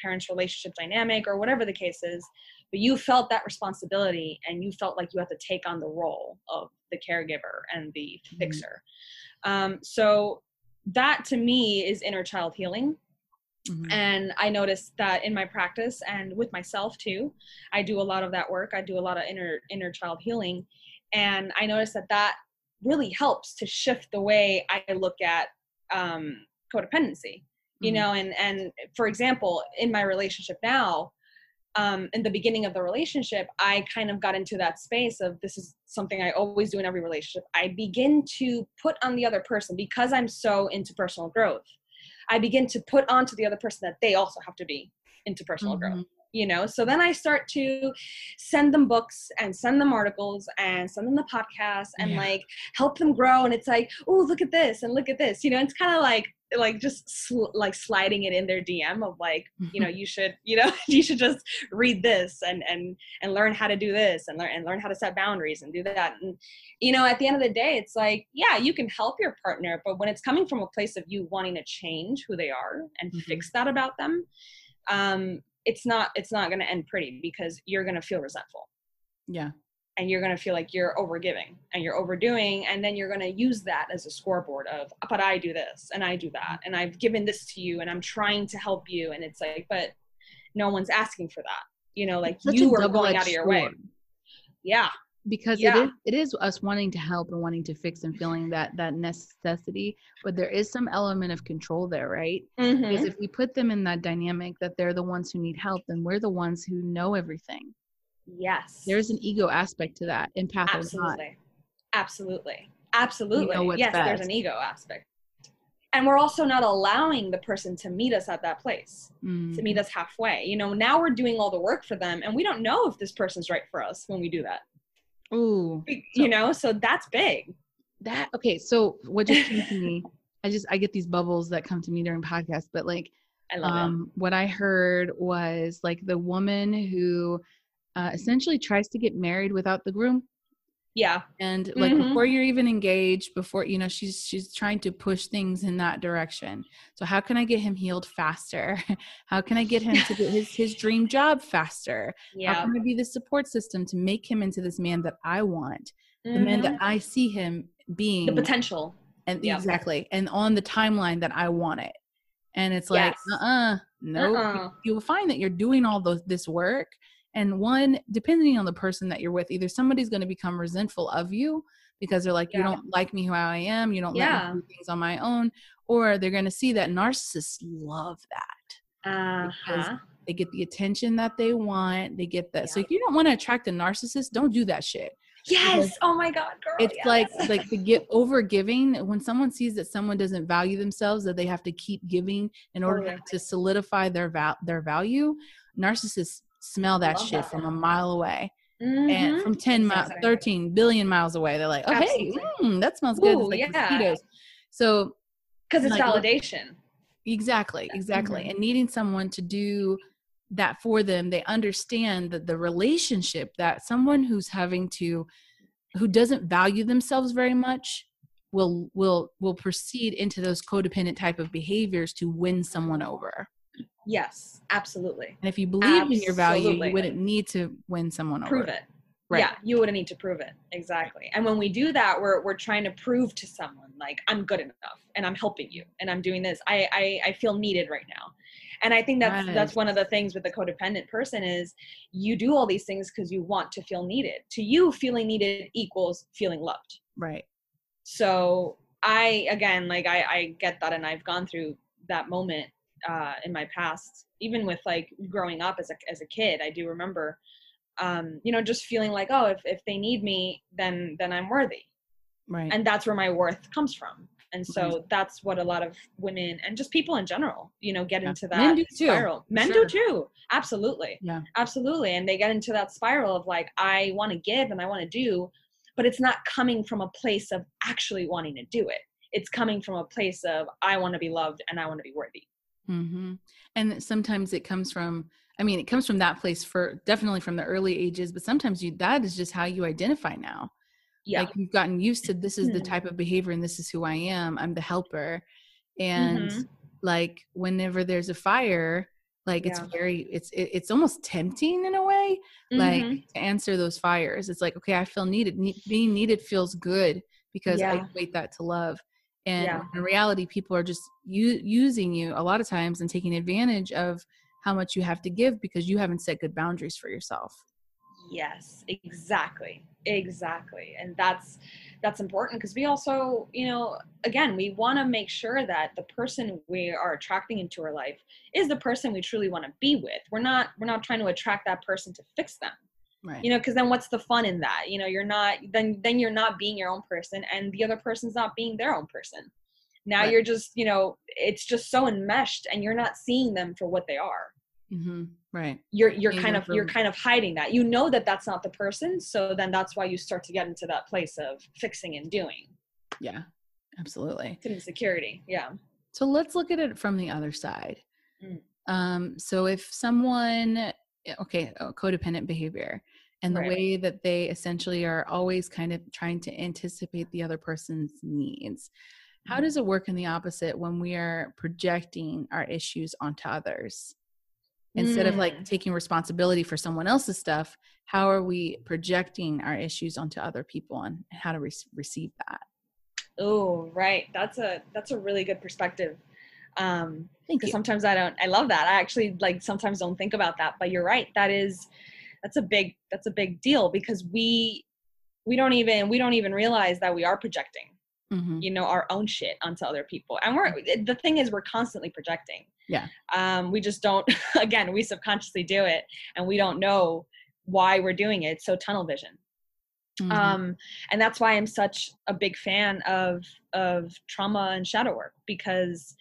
parents relationship dynamic or whatever the case is but you felt that responsibility and you felt like you had to take on the role of the caregiver and the Mhm. fixer um, so that to me is inner child healing Mhm. and i noticed that in my practice and with myself too i do a lot of that work i do a lot of inner inner child healing and i noticed that that really helps to shift the way i look at um, codependency you Mhm. know and and for example in my relationship now um, in the beginning of the relationship i kind of got into that space of this is something i always do in every relationship i begin to put on the other person because i'm so into personal growth i begin to put onto the other person that they also have to be into personal growth Mhm. You know so then i start to send them books and send them articles and send them the podcast and Yeah. like help them grow and it's like oh look at this and look at this you know it's kind of like like just sl- like sliding it in their dm of like you know you should you know you should just read this and and and learn how to do this and learn and learn how to set boundaries and do that and you know at the end of the day it's like yeah you can help your partner but when it's coming from a place of you wanting to change who they are and Mhm. fix that about them um it's not it's not going to end pretty because you're going to feel resentful. Yeah. and you're going to feel like you're overgiving and you're overdoing and then you're going to use that as a scoreboard of but i do this and i do that and i've given this to you and i'm trying to help you. And it's like but no one's asking for that. You know like It's such a you are going out of your way. yeah because Yeah. it is it is us wanting to help and wanting to fix and feeling that that necessity but there is some element of control there right? Mhm. because if we put them in that dynamic that they're the ones who need help then we're the ones who know everything. Yes there's an ego aspect to that or not. Absolutely. Absolutely. Absolutely. what's yes there's an ego aspect. And we're also not allowing the person to meet us at that place Mm. to meet us halfway. You know now we're doing all the work for them and we don't know if this person's right for us when we do that Ooh. you know so that's big that okay so what just came to me i just i get these bubbles that come to me during podcasts but like i love um what i heard was like the woman who uh, essentially tries to get married without the groom yeah. And like Mhm. before you're even engaged before you know she's she's trying to push things in that direction. So how can i get him healed faster? How can i get him to get his his dream job faster? How yeah. can i be the support system to make him into this man that i want? The man that i see him being. Mm-hmm. the potential. And exactly. And on the timeline that i want it. And it's like Yes. uh-uh no Uh-uh. you'll find that you're doing all those this work and one depending on the person that you're with either somebody's going to become resentful of you because they're like you don't like me who i am you don't Yeah. let me do things on my own or they're going to see that narcissists love that uh-huh they get the attention that they want they get that so if you don't want to attract a narcissist don't do that shit yes oh my god girl it's yes. like like the get over giving when someone sees that someone doesn't value themselves that they have to keep giving in order Totally. to solidify their val- their value narcissists smell that shit that. from a mile away and Mhm. from 10 miles Exactly. 13 billion miles away they're like oh hey mm, that smells good Ooh, like yeah. mosquitoes so because it's like, validation Exactly, exactly. Mhm. And needing someone to do that for them, they understand that the relationship that someone who's having to who doesn't value themselves very much will will will proceed into those codependent type of behaviors to win someone over. Yes absolutely. And if you believe in your value, you wouldn't need to win someone prove over. it. Right. yeah you wouldn't need to prove it. Exactly. And when we do that we're we're trying to prove to someone like i'm good enough and i'm helping you and i'm doing this. I i, I feel needed right now. And i think that's that's one of the things with the codependent person is you do all these things because you want to feel needed. To you feeling needed equals feeling loved. Right. so i again like i i get that and i've gone through that moment uh in my past even with like growing up as a as a kid i do remember um you know just feeling like oh if if they need me then then i'm worthy Right. and that's where my worth comes from and so Right. that's what a lot of women and just people in general you know get Yeah. into that Men do too, spiral men sure. do too absolutely yeah. absolutely and they get into that spiral of like i want to give and i want to do but it's not coming from a place of actually wanting to do it it's coming from a place of i want to be loved and i want to be worthy hmm And sometimes it comes from, I mean, it comes from that place for definitely from the early ages, but sometimes you that is just how you identify now. yeah Like you've gotten used to this is the Mhm. type of behavior and this is who I am. I'm the helper. And Mhm. like whenever there's a fire, like it's very it's it, it's almost tempting in a way like Mhm. to answer those fires. It's like, okay, I feel needed. Ne- being needed feels good because I Yeah. equate that to love. And Yeah. in reality, people are just u- using you a lot of times and taking advantage of how much you have to give because you haven't set good boundaries for yourself. yes exactly exactly and that's that's important because we also you know again we want to make sure that the person we are attracting into our life is the person we truly want to be with we're not we're not trying to attract that person to fix them Right. you know because then what's the fun in that you know you're not then then you're not being your own person and the other person's not being their own person now Right. you're just you know it's just so enmeshed and you're not seeing them for what they are hmm Right. you're you're kind of you're kind of hiding that you know that that's not the person so then that's why you start to get into that place of fixing and doing Yeah. Absolutely. it's insecurity yeah So let's look at it from the other side. Mm. Um, so if someone, eh, okay, uh, codependent behavior, and the Right. way that they essentially are always kind of trying to anticipate the other person's needs, how Mhm. does it work in the opposite when we are projecting our issues onto others? Instead of like Mm. taking responsibility for someone else's stuff, how are we projecting our issues onto other people and how to re- receive that? oh right that's a that's a really good perspective um Thank because you. sometimes i don't i love that i actually like sometimes don't think about that but you're right that is that's a big that's a big deal because we we don't even we don't even realize that we are projecting Mhm. you know our own shit onto other people and we're the thing is we're constantly projecting Yeah. um we just don't again we subconsciously do it and we don't know why we're doing it so tunnel vision Mhm. um and that's why i'm such a big fan of of trauma and shadow work because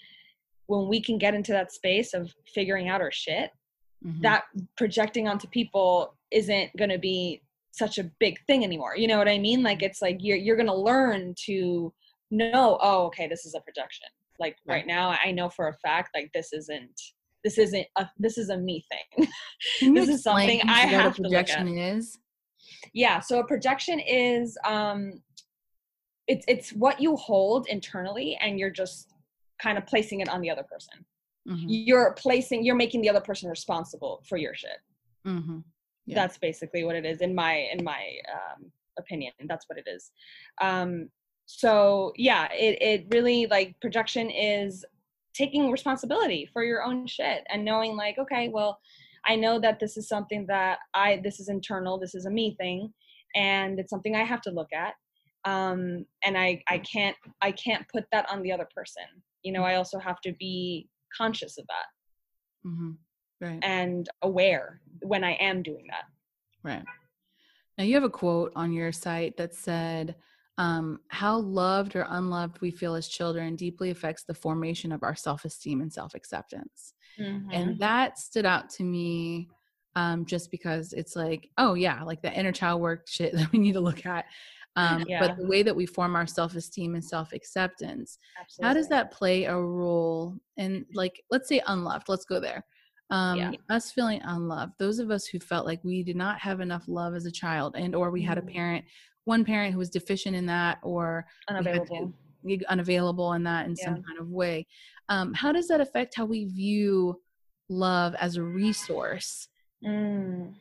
when we can get into that space of figuring out our shit Mhm. that projecting onto people isn't going to be such a big thing anymore. You know what i mean? Like it's like you're you're gonna learn to know oh okay this is a projection. Like right, right now i know for a fact like this isn't this isn't a this is a me thing. This is something i have to look at. is? Yeah so a projection is um it's it's what you hold internally and you're just kind of placing it on the other person mm-hmm. you're placing you're making the other person responsible for your shit mm-hmm. yeah. that's basically what it is in my in my um opinion that's what it is um so yeah it, it really like projection is taking responsibility for your own shit and knowing like okay well i know that this is something that i this is internal this is a me thing and it's something i have to look at um and i i can't i can't put that on the other person you know i also have to be conscious of that. Mm-hmm. right. And aware when i am doing that. Right. Now you have a quote on your site that said um, how loved or unloved we feel as children deeply affects the formation of our self-esteem and self-acceptance. Mm-hmm. and that stood out to me um, just because it's like oh yeah like the inner child work shit that we need to look at um, yeah. but the way that we form our self-esteem and self-acceptance Absolutely. how does that play a role in like let's say unloved let's go there um, yeah. us feeling unloved those of us who felt like we did not have enough love as a child and or we had a mm-hmm. parent one parent who was deficient in that or unavailable unavailable in that in yeah. some kind of way um, how does that affect how we view love as a resource mm.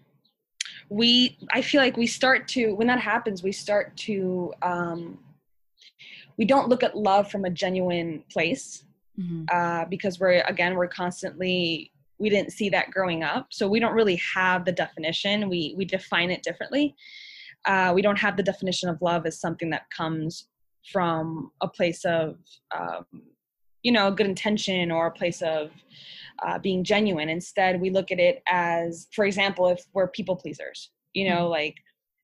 We i feel like we start to when that happens we start to um, we don't look at love from a genuine place mm-hmm. uh, because we're again we're constantly we didn't see that growing up. So we don't really have the definition. We we define it differently. Uh, we don't have the definition of love as something that comes from a place of um, you know a good intention or a place of uh, being genuine. Instead we look at it as for example if we're people pleasers you know mm-hmm. like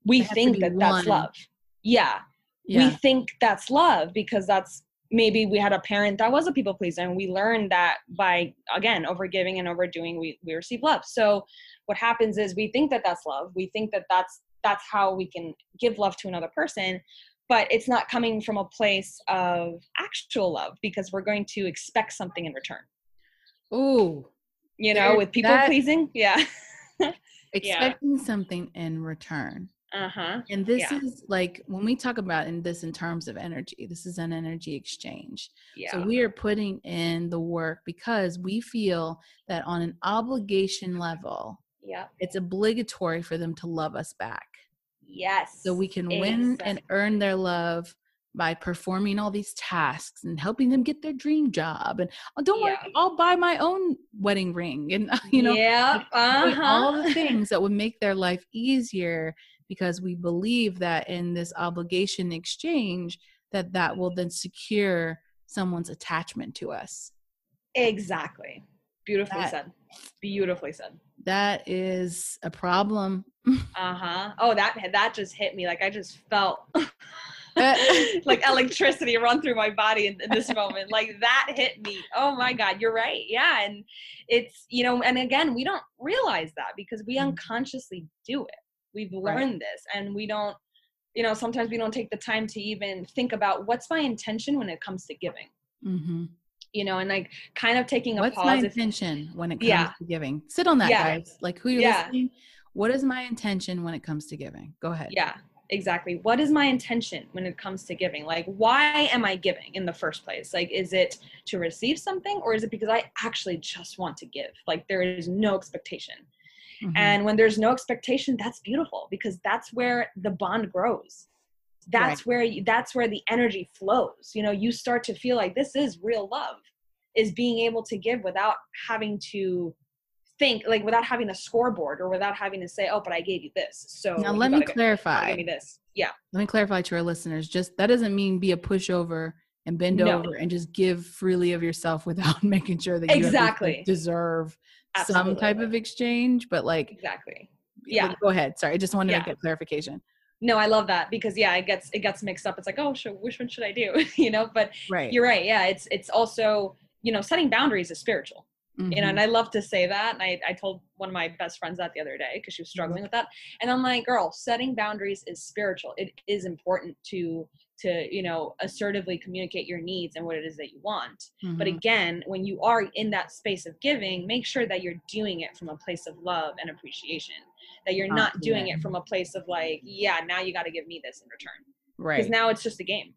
we think that one. that's love. Yeah, yeah. we think that's love because that's maybe we had a parent that was a people pleaser and we learned that by again overgiving and overdoing we, we receive love. So what happens is we think that that's love. We think that that's that's how we can give love to another person but it's not coming from a place of actual love because we're going to expect something in return Ooh. You know, with people that, pleasing. Yeah. expecting yeah. something in return. Uh-huh. And this yeah. is like when we talk about in this in terms of energy, this is an energy exchange. Yeah. So we are putting in the work because we feel that on an obligation level, yeah, it's obligatory for them to love us back. Yes. So we can exactly. win and earn their love by performing all these tasks and helping them get their dream job and oh, don't yeah. worry i'll buy my own wedding ring and you know yeah uh-huh. all the things that would make their life easier because we believe that in this obligation exchange that that will then secure someone's attachment to us exactly beautifully that, said. Beautifully said. That is a problem. Uh-huh. Oh that that just hit me. Like i just felt like electricity run through my body in, in, this moment. Like that hit me. Oh my god you're right. Yeah and it's you know and again we don't realize that because we mm. unconsciously do it. We've learned right. this and we don't you know sometimes we don't take the time to even think about what's my intention when it comes to giving. Mm-hmm. You know and like kind of taking a what's pause my intention when it comes yeah. to giving? Sit on that yeah. guys. Like who you're yeah. listening what is my intention when it comes to giving? Go ahead. Yeah exactly. What is my intention when it comes to giving? Like why am i giving in the first place? Like is it to receive something or is it because i actually just want to give? Like there is no expectation. Mm-hmm. and when there's no expectation that's beautiful because that's where the bond grows that's right. where you, that's where the energy flows you know you start to feel like this is real love is being able to give without having to think like without having a scoreboard or without having to say, "Oh, but I gave you this." So now let me clarify. Give me this. Yeah. Let me clarify to our listeners. Just that doesn't mean be a pushover and bend no. over and just give freely of yourself without making sure that you exactly deserve Absolutely. some type of exchange. But like exactly. Yeah. Go ahead. Sorry, I just wanted yeah. to get clarification. No, I love that because yeah, it gets it gets mixed up. It's like, oh, which one should I do? you know, but right. you're right. Yeah, it's it's also you know setting boundaries is spiritual you know Mhm. and i love to say that and i, I told one of my best friends that the other day because she was struggling with that and i'm like girl setting boundaries is spiritual it is important to to you know assertively communicate your needs and what it is that you want but Mhm. again when you are in that space of giving make sure that you're doing it from a place of love and appreciation that you're Not not doing yeah. it from a place of like yeah now you got to give me this in return right because now it's just a game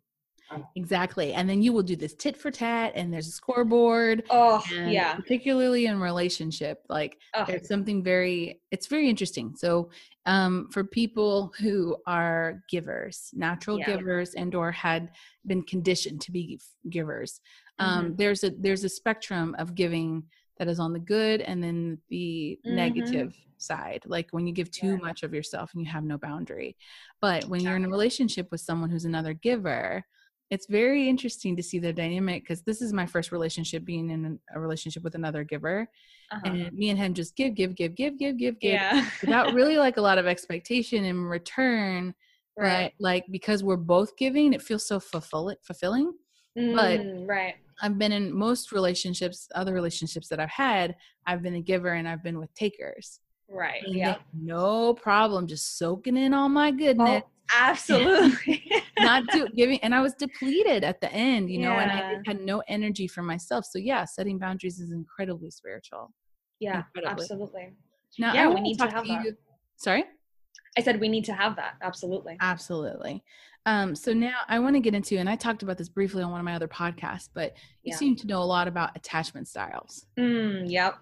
exactly and then you will do this tit for tat and there's a scoreboard oh yeah particularly in relationship like oh, there's something very it's very interesting so um for people who are givers natural Yeah. givers and or had been conditioned to be givers um Mm-hmm. there's a there's a spectrum of giving that is on the good and then the Mhm. negative side like when you give too Yeah. much of yourself and you have no boundary. But when you're in a relationship with someone who's another giver it's very interesting to see the dynamic because this is my first relationship being in a relationship with another giver uh-huh. and me and him just give give give give give give give yeah. without really like a lot of expectation in return. Right. But like because we're both giving it feels so fulfill- fulfilling. But- Mm, right. I've been in most relationships other relationships that i've had i've been a giver and i've been with takers right yeah. no problem just soaking in all my goodness. Oh, absolutely. Not do, giving and i was depleted at the end you know and i had no energy for myself. So yeah setting boundaries is incredibly spiritual. Yeah incredibly. absolutely. Now Yeah, we need to have that. you sorry? I said we need to have that absolutely. Absolutely. Um so now i want to get into and i talked about this briefly on one of my other podcasts but you Yeah. seem to know a lot about attachment styles. Mm, yep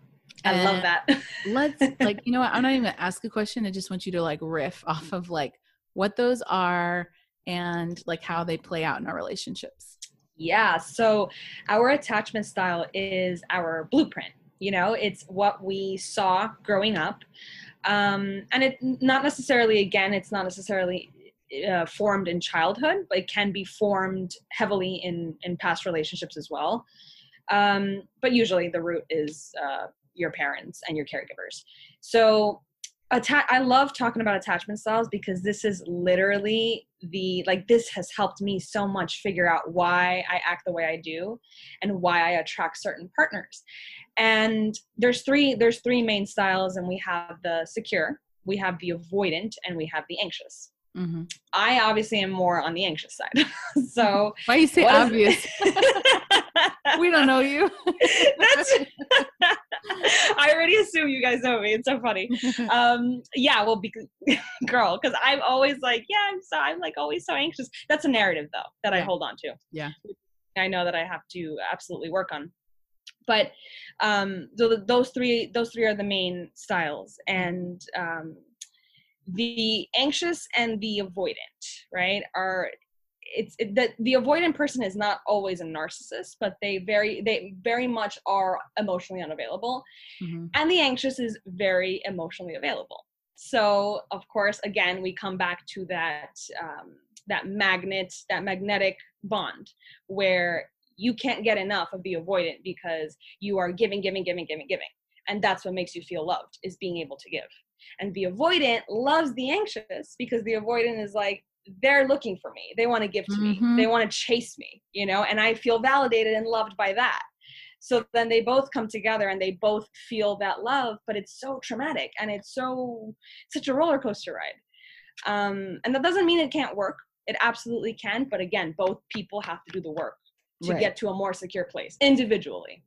i love that let's like you know what i'm not even gonna ask a question i just want you to like riff off of like what those are and like how they play out in our relationships Yeah, so our attachment style is our blueprint. You know, it's what we saw growing up. Um, and it not necessarily, again, it's not necessarily uh, formed in childhood, but it can be formed heavily in, in past relationships as well. Um, but usually the root is uh, your parents and your caregivers. So atta- I love talking about attachment styles because this is literally the like this has helped me so much figure out why I act the way I do and why I attract certain partners. And there's three there's three main styles and we have the secure, we have the avoidant and we have the anxious. hmm I obviously am more on the anxious side. so why you say obvious we don't know you That's I already assume you guys know me. It's so funny. Um, yeah, well, because girl, because I'm always like, yeah, I'm so I'm like always so anxious. That's a narrative though that I hold on to. Yeah. I know that I have to absolutely work on. But um, th- those three those three are the main styles, and um, the anxious and the avoidant, right, are it's it, the the avoidant person is not always a narcissist, but they very they very much are emotionally unavailable, Mhm. and the anxious is very emotionally available. So of course, again, we come back to that um, that magnet that magnetic bond where you can't get enough of the avoidant because you are giving, giving, giving, giving, giving, and that's what makes you feel loved is being able to give. And the avoidant loves the anxious because the avoidant is like they're looking for me. They want to give to Mhm. me. They want to chase me, you know, and I feel validated and loved by that. So then they both come together and they both feel that love, but it's so traumatic and it's so such a roller coaster ride. Um, and that doesn't mean it can't work. It absolutely can, but again, both people have to do the work to Right. get to a more secure place individually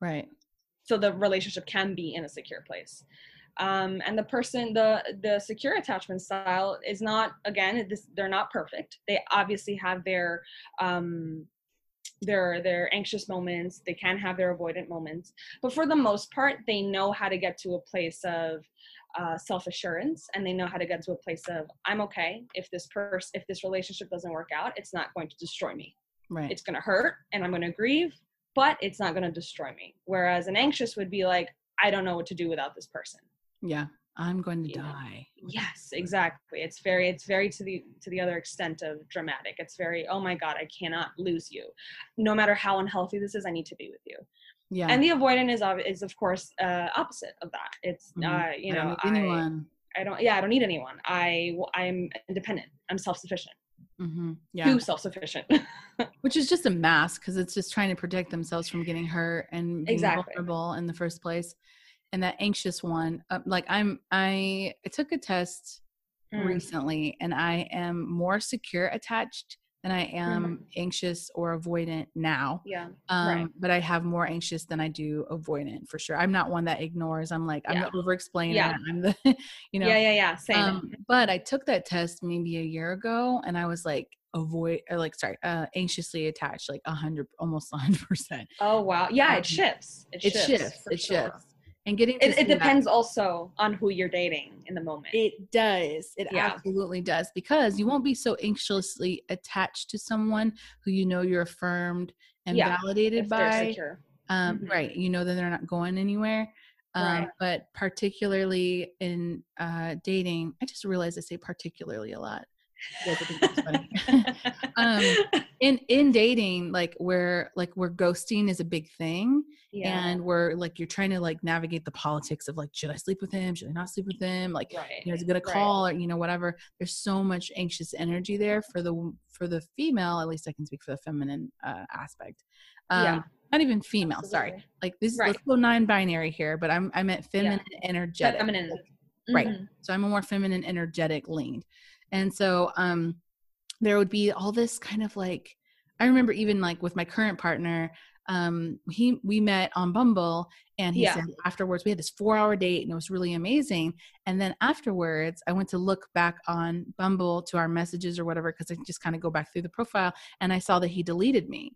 right so the relationship can be in a secure place um, and the person the the secure attachment style is not again this, they're not perfect. They obviously have their um, their their anxious moments. They can have their avoidant moments. But for the most part they know how to get to a place of uh, self-assurance and they know how to get to a place of i'm okay. If this person if this relationship doesn't work out it's not going to destroy me. Right. It's going to hurt and I'm going to grieve, but it's not going to destroy me. Whereas an anxious would be like, I don't know what to do without this person. Yeah i'm going to Yeah. die Yes, exactly. It's very, it's very to the to the other extent of dramatic. It's very, oh my god, I cannot lose you. No matter how unhealthy this is, I need to be with you. yeah And the avoidant is is of course uh, opposite of that. It's Mhm. uh, you I know, need anyone I, I don't, yeah, I don't need anyone. I I'm independent. I'm self sufficient. hmm Yeah. too self-sufficient Which is just a mask because it's just trying to protect themselves from getting hurt and being Exactly. vulnerable in the first place. And that anxious one, uh, like I'm, I, I took a test Mm. recently and I am more secure attached than I am anxious or avoidant now. yeah Um, Right. but I have more anxious than I do avoidant for sure. I'm not one that ignores. I'm like, I'm Yeah. the over explainer. Yeah. I'm the, you know, yeah yeah yeah same um, but I took that test maybe a year ago and I was like avoid or like sorry, uh anxiously attached, like a hundred almost a hundred percent. oh wow yeah um, it shifts it It shifts, shifts. It sure. shifts. And getting to it, it that- depends also on who you're dating in the moment It does. It Yeah. absolutely does because you won't be so anxiously attached to someone who you know you're affirmed and Yeah, validated by. Um, Mhm. Right. You know that they're not going anywhere. Um, Right. But particularly in uh, dating, I just realized I say particularly a lot. You guys will think that's funny. um, in in dating, like where like where ghosting is a big thing, yeah and where like you're trying to like navigate the politics of like should I sleep with him? Should I not sleep with him? Like right you know, is it gonna Right. call or you know whatever? There's so much anxious energy there for the for the female. At least I can speak for the feminine uh, aspect. Um, Yeah. Not even female. Sorry. Like this. Right. Let's go non-binary here. But I'm I meant feminine energetic. feminine Right. Mhm. So I'm a more feminine, energetic leaned. And so um there would be all this kind of like I remember even like with my current partner, um, he we met on Bumble and he Yeah. said afterwards we had this four hour date and it was really amazing. And then afterwards I went to look back on Bumble to our messages or whatever, because I just kind of go back through the profile and I saw that he deleted me.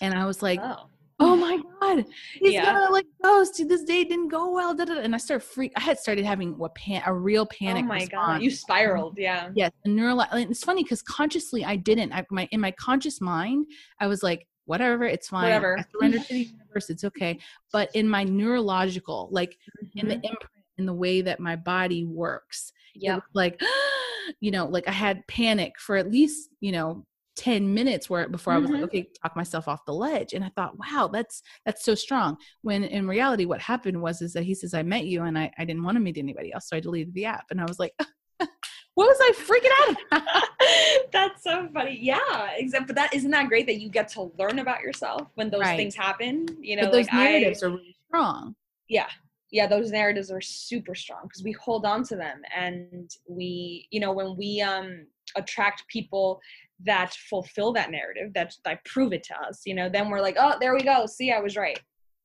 And I was like, oh oh my god he's Yeah. gonna like ghost this date didn't go well da, da, da. and i started freak i had started having what pan a real panic oh my response. god you spiraled yeah yes a neural and it's funny because consciously i didn't I, my in my conscious mind i was like whatever it's fine Whatever. i surrender to the universe it's okay but in my neurological like in the Mhm. imprint in the way that my body works yeah like you know like i had panic for at least you know 10 minutes where before i was like Mhm. okay talk myself off the ledge and i thought wow that's that's so strong when in reality what happened was is that he says i met you and i, I didn't want to meet anybody else so i deleted the app and i was like what was i freaking out about That's so funny. Yeah, except but that isn't that great that you get to learn about yourself when those Right. things happen. You know, but those like narratives I, are really strong yeah, yeah, those narratives are super strong because we hold on to them, and we, you know, when we um attract people that fulfill that narrative, that that prove it to us, you know, then we're like, oh, there we go. See, I was right.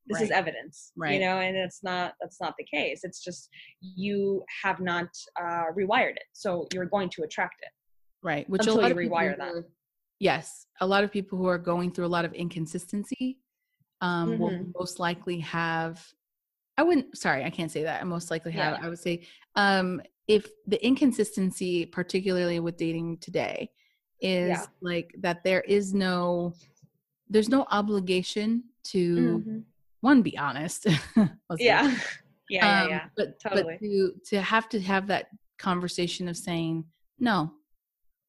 This is evidence, Right. you know, and it's not. That's not the case. It's just you have not uh, rewired it, so you're going to attract it. right which Until you of people rewire that. yes a lot of people who are going through a lot of inconsistency um, will Mhm. most likely have i wouldn't sorry i can't say that i most likely have Yeah. i would say um, if the inconsistency particularly with dating today is Yeah. like that there is no there's no obligation to Mhm. one be honest. Yeah, yeah, yeah, Um, yeah. But Totally. but to to have to have that conversation of saying no,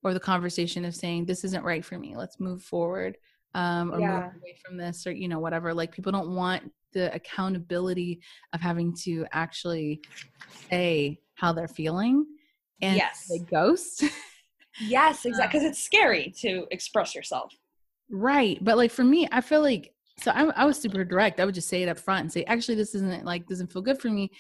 or the conversation of saying this isn't right for me. Let's move forward, um, or Yeah. move away from this, or you know whatever. Like people don't want the accountability of having to actually say how they're feeling, and Yes. they ghost. Yes, Um, exactly. Because it's scary to express yourself. Right. But like for me, I feel like so I, I was super direct. I would just say it up front and say, actually, this isn't like doesn't feel good for me.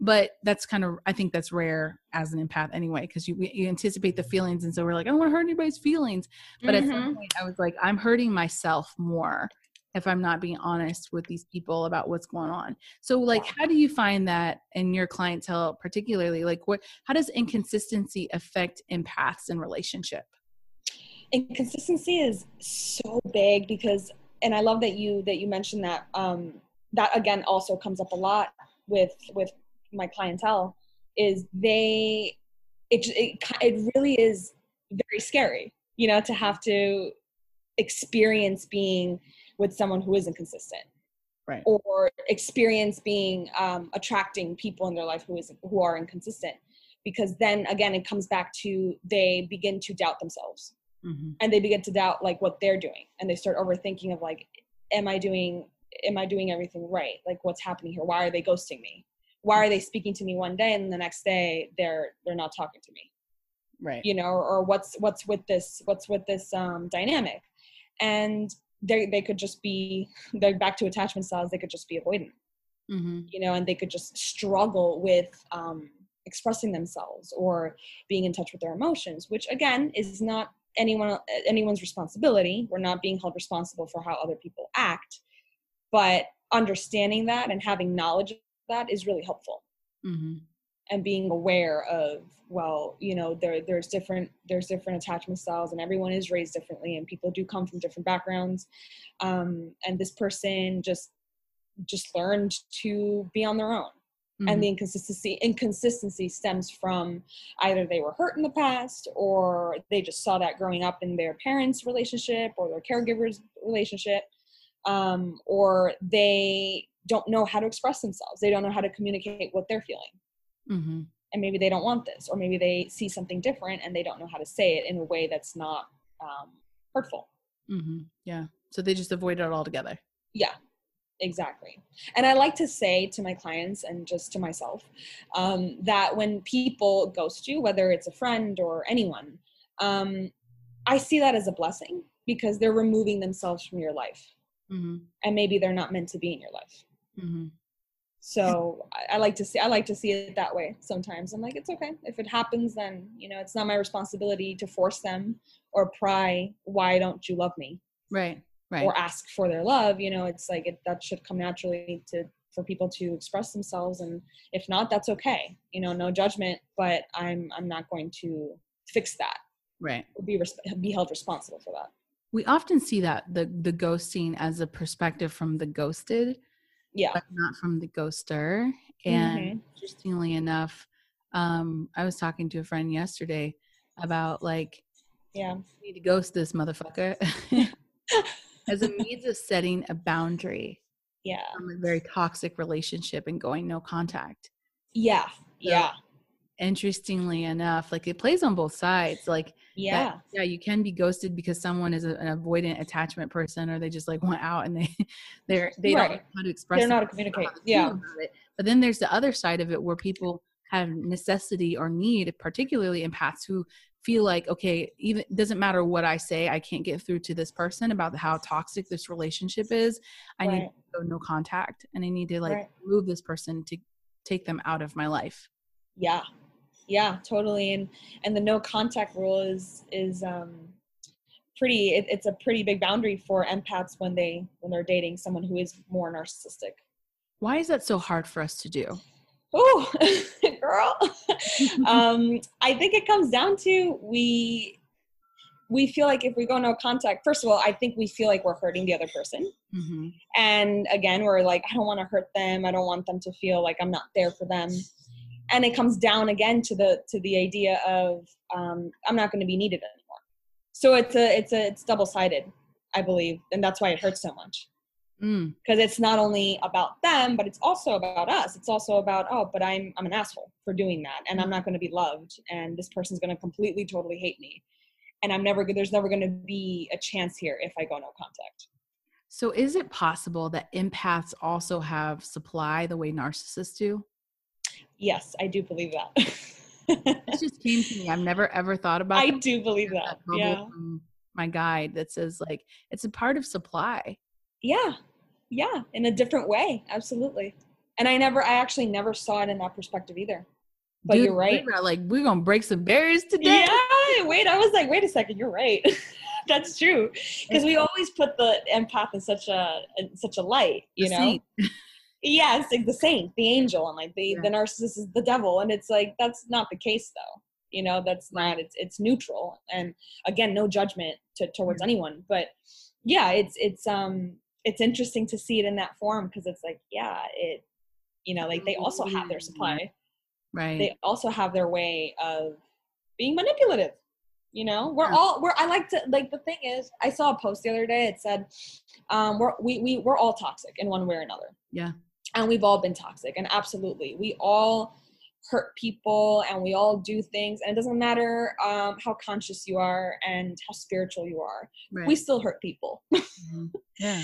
But that's kind of I think that's rare as an empath anyway, because you you anticipate the feelings, and so we're like, I don't want to hurt anybody's feelings. But at Mhm. some point, I was like, I'm hurting myself more if I'm not being honest with these people about what's going on. So like, how do you find that in your clientele, particularly? Like, what how does inconsistency affect empaths in relationship? inconsistency is so big because and i love that you that you mentioned that um that again also comes up a lot with with my clientele is they it it, it really is very scary you know to have to experience being with someone who isn't consistent. Right. or experience being um, attracting people in their life who is who are inconsistent. Because then again it comes back to they begin to doubt themselves. Mm-hmm. and they begin to doubt like what they're doing. And they start overthinking of like am i doing am i doing everything right? Like what's happening here? Why are they ghosting me? Why are they speaking to me one day and the next day they're they're not talking to me? Right. You know or, or what's what's with this what's with this um dynamic? And they they could just be they're back to attachment styles they could just be avoidant mm-hmm. you know and they could just struggle with um expressing themselves or being in touch with their emotions which again is not anyone anyone's responsibility we're not being held responsible for how other people act but understanding that and having knowledge of that is really helpful Mm-hmm. And being aware of well you know there there's different there's different attachment styles and everyone is raised differently and people do come from different backgrounds. Um, and this person just just learned to be on their own. Mm-hmm. and the inconsistency inconsistency stems from either they were hurt in the past or they just saw that growing up in their parents relationship or their caregivers relationship um, or they don't know how to express themselves. They don't know how to communicate what they're feeling mm-hmm. and maybe they don't want this or maybe they see something different and they don't know how to say it in a way that's not um, hurtful Mm-hmm. yeah so they just avoid it altogether yeah exactly and i like to say to my clients and just to myself um, that when people ghost you whether it's a friend or anyone um, i see that as a blessing because they're removing themselves from your life mm-hmm. and maybe they're not meant to be in your life Mm-hmm. So I, I like to see i like to see it that way sometimes. I'm like it's okay. If it happens then you know it's not my responsibility to force them or pry why don't you love me? Right right. Or ask for their love you know it's like it, that should come naturally to for people to express themselves. And if not that's okay. You know no judgment but i'm i'm not going to fix that. Right. Or be res- be held responsible for that. We often see that the the ghosting as a perspective from the ghosted yeah. but not from the ghoster. And Mhm. interestingly enough um i was talking to a friend yesterday about like yeah. You need to ghost this motherfucker. As a means of setting a boundary yeah. from a very toxic relationship and going no contact. Yeah. Yeah interestingly enough like it plays on both sides like that- yeah. yeah you can be ghosted because someone is a, an avoidant attachment person or they just like went out and they they're they don't know how to express they're not to communicate how to feel yeah. but then there's the other side of it where people have necessity or need particularly empaths who feel like okay even doesn't matter what i say i can't get through to this person about how toxic this relationship is. I need to go no contact and i need to like Right. remove this person to take them out of my life. Yeah yeah totally and and the no contact rule is is um pretty it, it's a pretty big boundary for empaths when they when they're dating someone who is more narcissistic. Why is that so hard for us to do? Oh girl. Um i think it comes down to we we feel like if we go no contact first of all i think we feel like we're hurting the other person. Mm-hmm. and again we're like i don't want to hurt them. I don't want them to feel like i'm not there for them and it comes down again to the to the idea of um, i'm not going to be needed anymore. So it's a it's a it's double sided i believe and that's why it hurts so much. Mm, because it's not only about them but it's also about us. It's also about oh but i'm i'm an asshole for doing that and i'm not going to be loved and this person's going to completely totally hate me. And i'm never there's never going to be a chance here if i go no contact. So, is it possible that empaths also have supply the way narcissists do? Yes i do believe that it just came to me. I've never ever thought about. I that. do believe There's that. Yeah. my guide that says like it's a part of supply. Yeah. Yeah. In a different way. Absolutely. And I never, I actually never saw it in that perspective either. But Dude, you're right. we're like we're gonna break some barriers today. Yeah. Wait, I was like, wait a second. You're right. That's true. Because we always put the empath in such a, in such a light, you know? Yeah. It's like the saint, the angel, and like the, Yeah. the narcissist is the devil. And it's like, that's not the case though. You know, that's not, it's, it's neutral. And again, no judgment to, towards Mhm. anyone, but yeah, it's, it's, um, it's interesting to see it in that form because it's like, yeah, it, you know, like they also have their supply. Right. They also have their way of being manipulative. You know, we're Yeah. all we're. I like to like the thing is, I saw a post the other day. It said, um, "We're we we we're all toxic in one way or another." Yeah. And we've all been toxic, and absolutely, we all hurt people, and we all do things, and it doesn't matter um, how conscious you are and how spiritual you are. right. We still hurt people. Mhm. Yeah.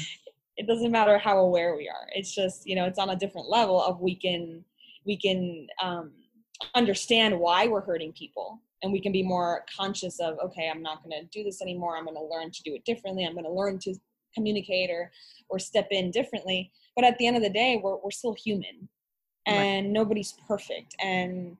it doesn't matter how aware we are it's just you know it's on a different level of we can we can um, understand why we're hurting people and we can be more conscious of okay i'm not going to do this anymore i'm going to learn to do it differently i'm going to learn to communicate or or step in differently but at the end of the day we're, we're still human. And right. nobody's perfect. And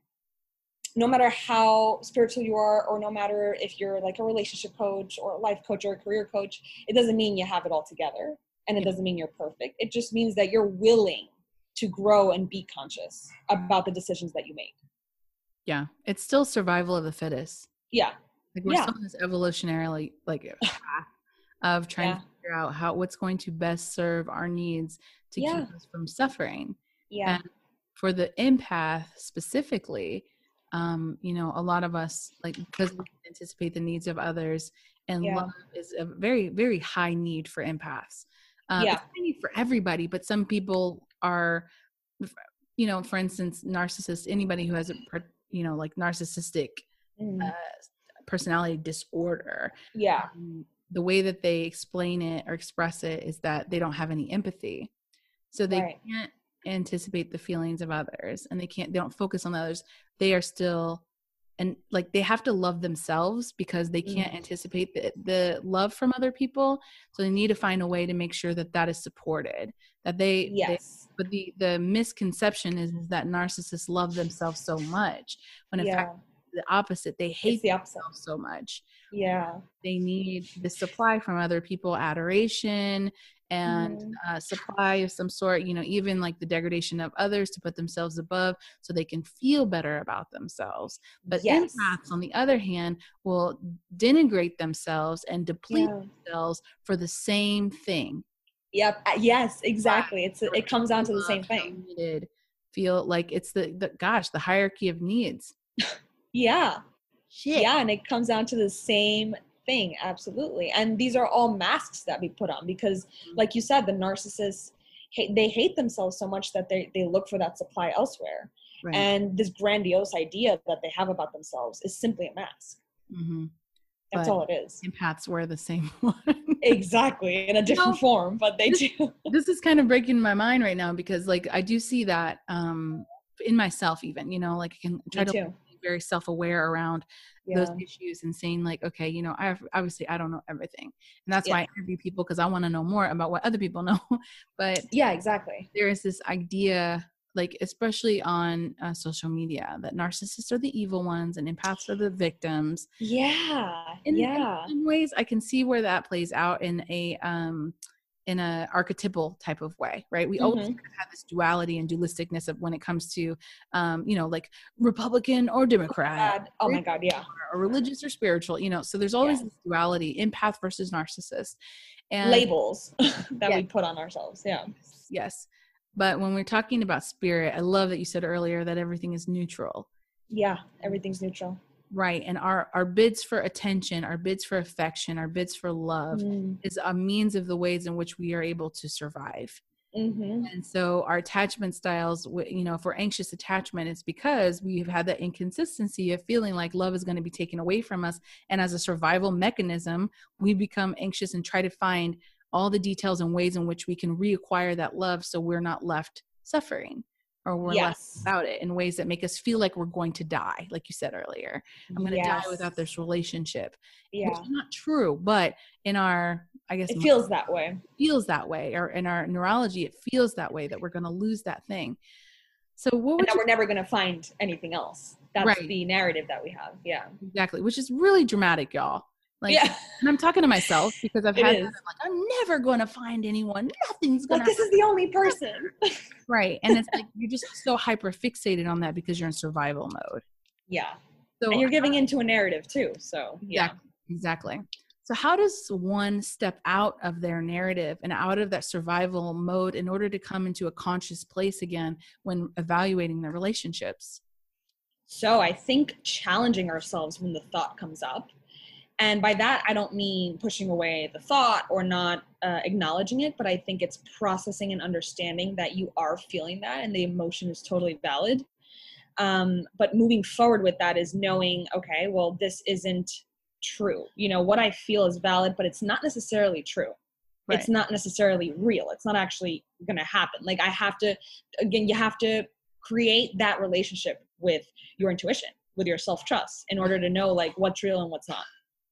no matter how spiritual you are or no matter if you're like a relationship coach or a life coach or a career coach it doesn't mean you have it all together. And it doesn't mean you're perfect. It just means that you're willing to grow and be conscious about the decisions that you make. Yeah. It's still survival of the fittest. Yeah. Like we're yeah. still in this evolutionarily like of trying Yeah. to figure out how what's going to best serve our needs to Yeah. keep us from suffering yeah and for the empath specifically um you know a lot of us like because we anticipate the needs of others and Yeah. love is a very very high need for empaths um, Yeah. it's for everybody but some people are you know for instance narcissists anybody who has a you know like narcissistic Mm. uh, personality disorder yeah um, the way that they explain it or express it is that they don't have any empathy. So they Right. can't anticipate the feelings of others and they can't they don't focus on the others. They are still and like they have to love themselves because they can't Mm. anticipate the, the love from other people. So they need to find a way to make sure that that is supported that they, they yes. but the the misconception is, is that narcissists love themselves so much when in yeah. fact the opposite they hate the opposite. themselves so much. Yeah. They need the supply from other people adoration and Mhm. uh, supply of some sort you know even like the degradation of others to put themselves above so they can feel better about themselves. But yes. empaths on the other hand will denigrate themselves and deplete yeah. themselves for the same thing. Yep uh, yes exactly it's it comes down to the same thing. needed, feel like it's the, the gosh the hierarchy of needs yeah. Shit. Yeah and it comes down to the same thing absolutely. And these are all masks that we put on because like you said the narcissists they hate themselves so much that they they look for that supply elsewhere. Right. and this grandiose idea that they have about themselves is simply a mask. Hmm that's But- all it is. empaths wear the same one. Exactly in a different No. form but they do. this is kind of breaking my mind right now because like I do see that um in myself even, you know, like I can try Me to too very self-aware around yeah. those issues and saying like, okay, you know, I have, obviously I don't know everything. And that's why I interview people because I want to know more about what other people know. but yeah exactly. there is this idea like especially on uh, social media that narcissists are the evil ones and empaths are the victims. Yeah in, in yeah. some ways i can see where that plays out in a um in a archetypal type of way right we always Mhm. kind of have this duality and dualisticness of when it comes to um you know like republican or democrat God. oh my god yeah or religious or spiritual you know so there's always Yeah. this duality empath versus narcissist and labels that Yeah. we put on ourselves yeah yes, yes but when we're talking about spirit i love that you said earlier that everything is neutral yeah everything's neutral right and our our bids for attention our bids for affection our bids for love Mm. is a means of the ways in which we are able to survive. Hmm and so our attachment styles you know if we're anxious attachment it's because we've had that inconsistency of feeling like love is going to be taken away from us and as a survival mechanism we become anxious and try to find all the details and ways in which we can reacquire that love so we're not left suffering or we're yes. without it in ways that make us feel like we're going to die like you said earlier. I'm going to die without this relationship yeah. which is not true but in our i guess it feels that way. feels that way or in our neurology it feels that way that we're going to lose that thing. So what and you we're never going to find anything else. That's Right. the narrative that we have yeah. Exactly which is really dramatic y'all like yeah and i'm talking to myself because i've had that, like i'm never going to find anyone nothing's going like to this is the only person right and it's like you're just so hyper fixated on that because you're in survival mode yeah so and you're giving into a narrative too so yeah Exactly. Exactly. So, how does one step out of their narrative and out of that survival mode in order to come into a conscious place again when evaluating their relationships? So I think challenging ourselves when the thought comes up. And by that, I don't mean pushing away the thought or not uh, acknowledging it, but I think it's processing and understanding that you are feeling that and the emotion is totally valid. Um, but moving forward with that is knowing, okay, well, this isn't true. You know, what I feel is valid, but it's not necessarily true. Right. It's not necessarily real. It's not actually going to happen. Like, I have to, again, you have to create that relationship with your intuition with your self trust in order to know like what's real and what's not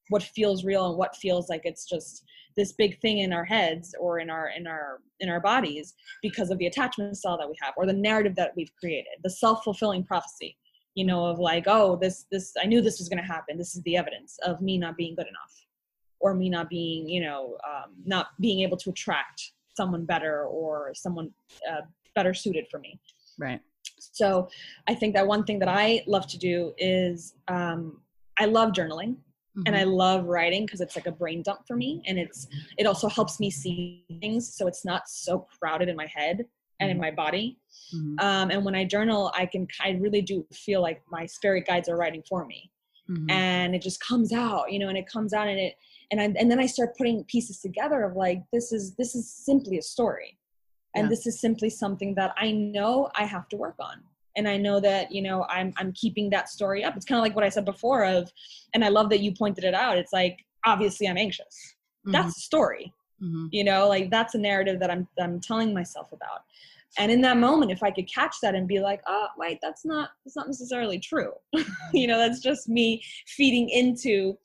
what feels real and what feels like it's just this big thing in our heads or in our in our in our bodies because of the attachment style that we have or the narrative that we've created the self-fulfilling prophecy you know of like oh this this i knew this was going to happen. This is the evidence of me not being good enough or me not being you know um, not being able to attract someone better or someone uh, better suited for me. Right. So i think that one thing that i love to do is um, i love journaling mm-hmm. and i mm-hmm. love writing because it's like a brain dump for me and it's it also helps me see things so it's not so crowded in my head and in mm-hmm. my body mm-hmm. um, and when i journal i can i really do feel like my spirit guides are writing for me mm-hmm. and it just comes out you know and it comes out and it and I, and then i start putting pieces together of like this is this is simply a story and yeah. this is simply something that i know i have to work on and i know that you know i'm i'm keeping that story up. It's kind of like what i said before of and i love that you pointed it out. It's like obviously i'm anxious. Mm-hmm. that's a story. Mm-hmm. you know like that's a narrative that i'm i'm telling myself about. And in that moment if i could catch that and be like oh wait that's not that's not necessarily true. You know that's just me feeding into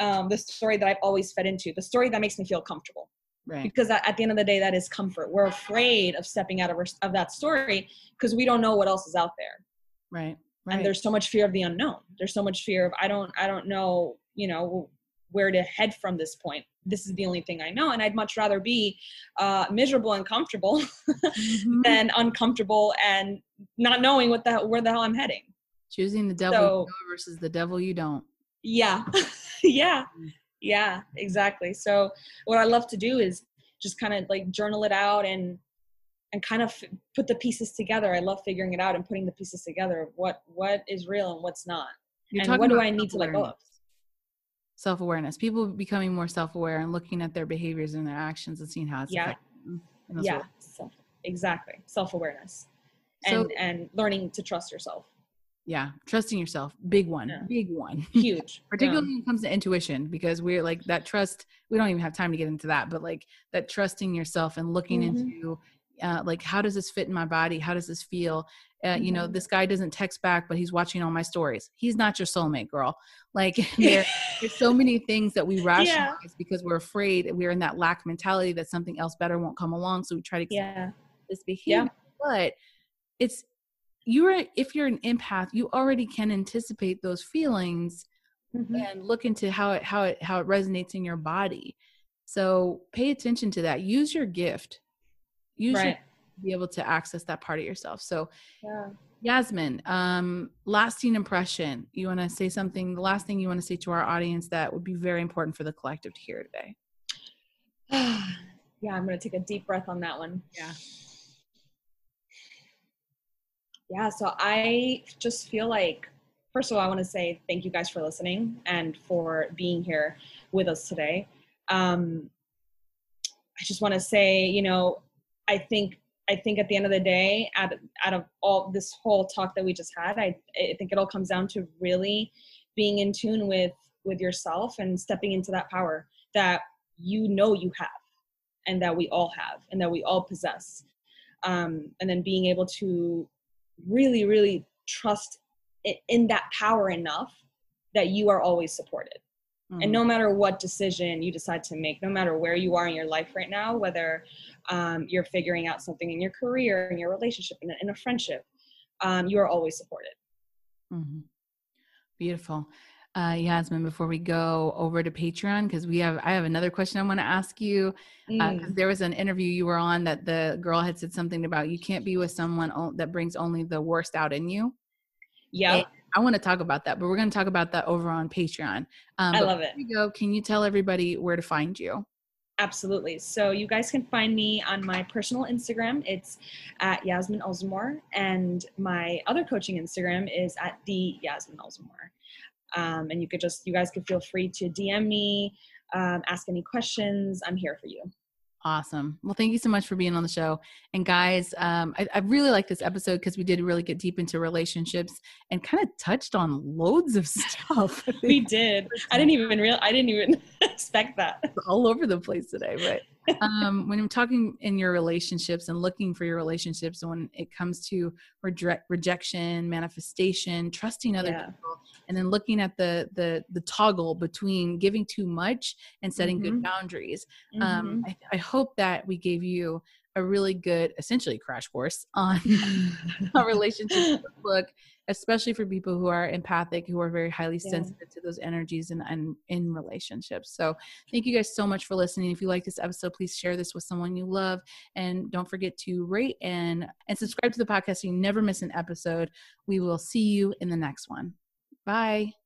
um, the story that i've always fed into the story that makes me feel comfortable right. Because at the end of the day that is comfort. We're afraid of stepping out of, our, of that story because we don't know what else is out there. Right right. and there's so much fear of the unknown. There's so much fear of i don't i don't know you know where to head from this point. This is the only thing i know. And i'd much rather be uh, miserable and comfortable mm-hmm. than uncomfortable and not knowing what the where the hell i'm heading. Choosing the devil so, versus the devil you don't. Yeah. Yeah. Mm. Yeah exactly. So what i love to do is just kind of like journal it out and and kind of f- put the pieces together. I love figuring it out and putting the pieces together of what what is real and what's not. You're and what do i need to let go of? self awareness. People becoming more self aware and looking at their behaviors and their actions and seeing how it's yeah, yeah, so, exactly. Self awareness, and so, and learning to trust yourself. Yeah, trusting yourself, big one, yeah. big one, huge. Particularly yeah. when it comes to intuition, because we're like that trust. We don't even have time to get into that, but like that trusting yourself and looking mm-hmm. into uh, like how does this fit in my body how does this feel uh, mm-hmm. you know mm-hmm. this guy doesn't text back but he's watching all my stories he's not your soulmate girl like there, there's so many things that we rationalize yeah. because we're afraid we're in that lack mentality that something else better won't come along so we try to yeah this behavior but it's you're if you're an empath you already can anticipate those feelings mm-hmm. and look into how it how it how it resonates in your body. So pay attention to that. Use your gift. You right. should be able to access that part of yourself. So yeah. yasmin um lasting impression. You want to say something the last thing you want to say to our audience that would be very important for the collective to hear today? Yeah i'm going to take a deep breath on that one. Yeah yeah so i just feel like first of all i want to say thank you guys for listening and for being here with us today. Um i just want to say you know I think I think at the end of the day, out of, out of all this whole talk that we just had, I, I think it all comes down to really being in tune with with yourself and stepping into that power that you know you have, and that we all have, and that we all possess, um, and then being able to really, really trust in that power enough that you are always supported Mm-hmm. And no matter what decision you decide to make, no matter where you are in your life right now, whether um, you're figuring out something in your career, in your relationship, in a, in a friendship, um, you are always supported. Mm-hmm. Beautiful. Uh, Yasmin, before we go over to Patreon, because we have, I have another question I want to ask you. Uh, mm. there was an interview you were on that the girl had said something about you can't be with someone that brings only the worst out in you. Yeah. I want to talk about that, but we're going to talk about that over on Patreon. Um, I love it. You go. Can you tell everybody where to find you? Absolutely. So you guys can find me on my personal Instagram. It's at Yasmin Alzamore, and my other coaching Instagram is at the Yasmin Alzamore. Um, and you could just, you guys could feel free to DM me, um, ask any questions. I'm here for you. Awesome. Well, thank you so much for being on the show. And guys, um, I, I really like this episode because we did really get deep into relationships and kind of touched on loads of stuff. we did. I didn't even real. I didn't even expect that. all over the place today, but um, when I'm talking in your relationships and looking for your relationships, when it comes to reje- rejection, manifestation, trusting other yeah. people, and then looking at the the the toggle between giving too much and setting mm-hmm. good boundaries. Um, mm-hmm. Um, I, I hope that we gave you a really good, essentially, crash course on a relationship book, especially for people who are empathic, who are very highly yeah. sensitive to those energies and, and in relationships. So, thank you guys so much for listening. If you like this episode, please share this with someone you love, and don't forget to rate and and subscribe to the podcast so you never miss an episode. We will see you in the next one. Bye.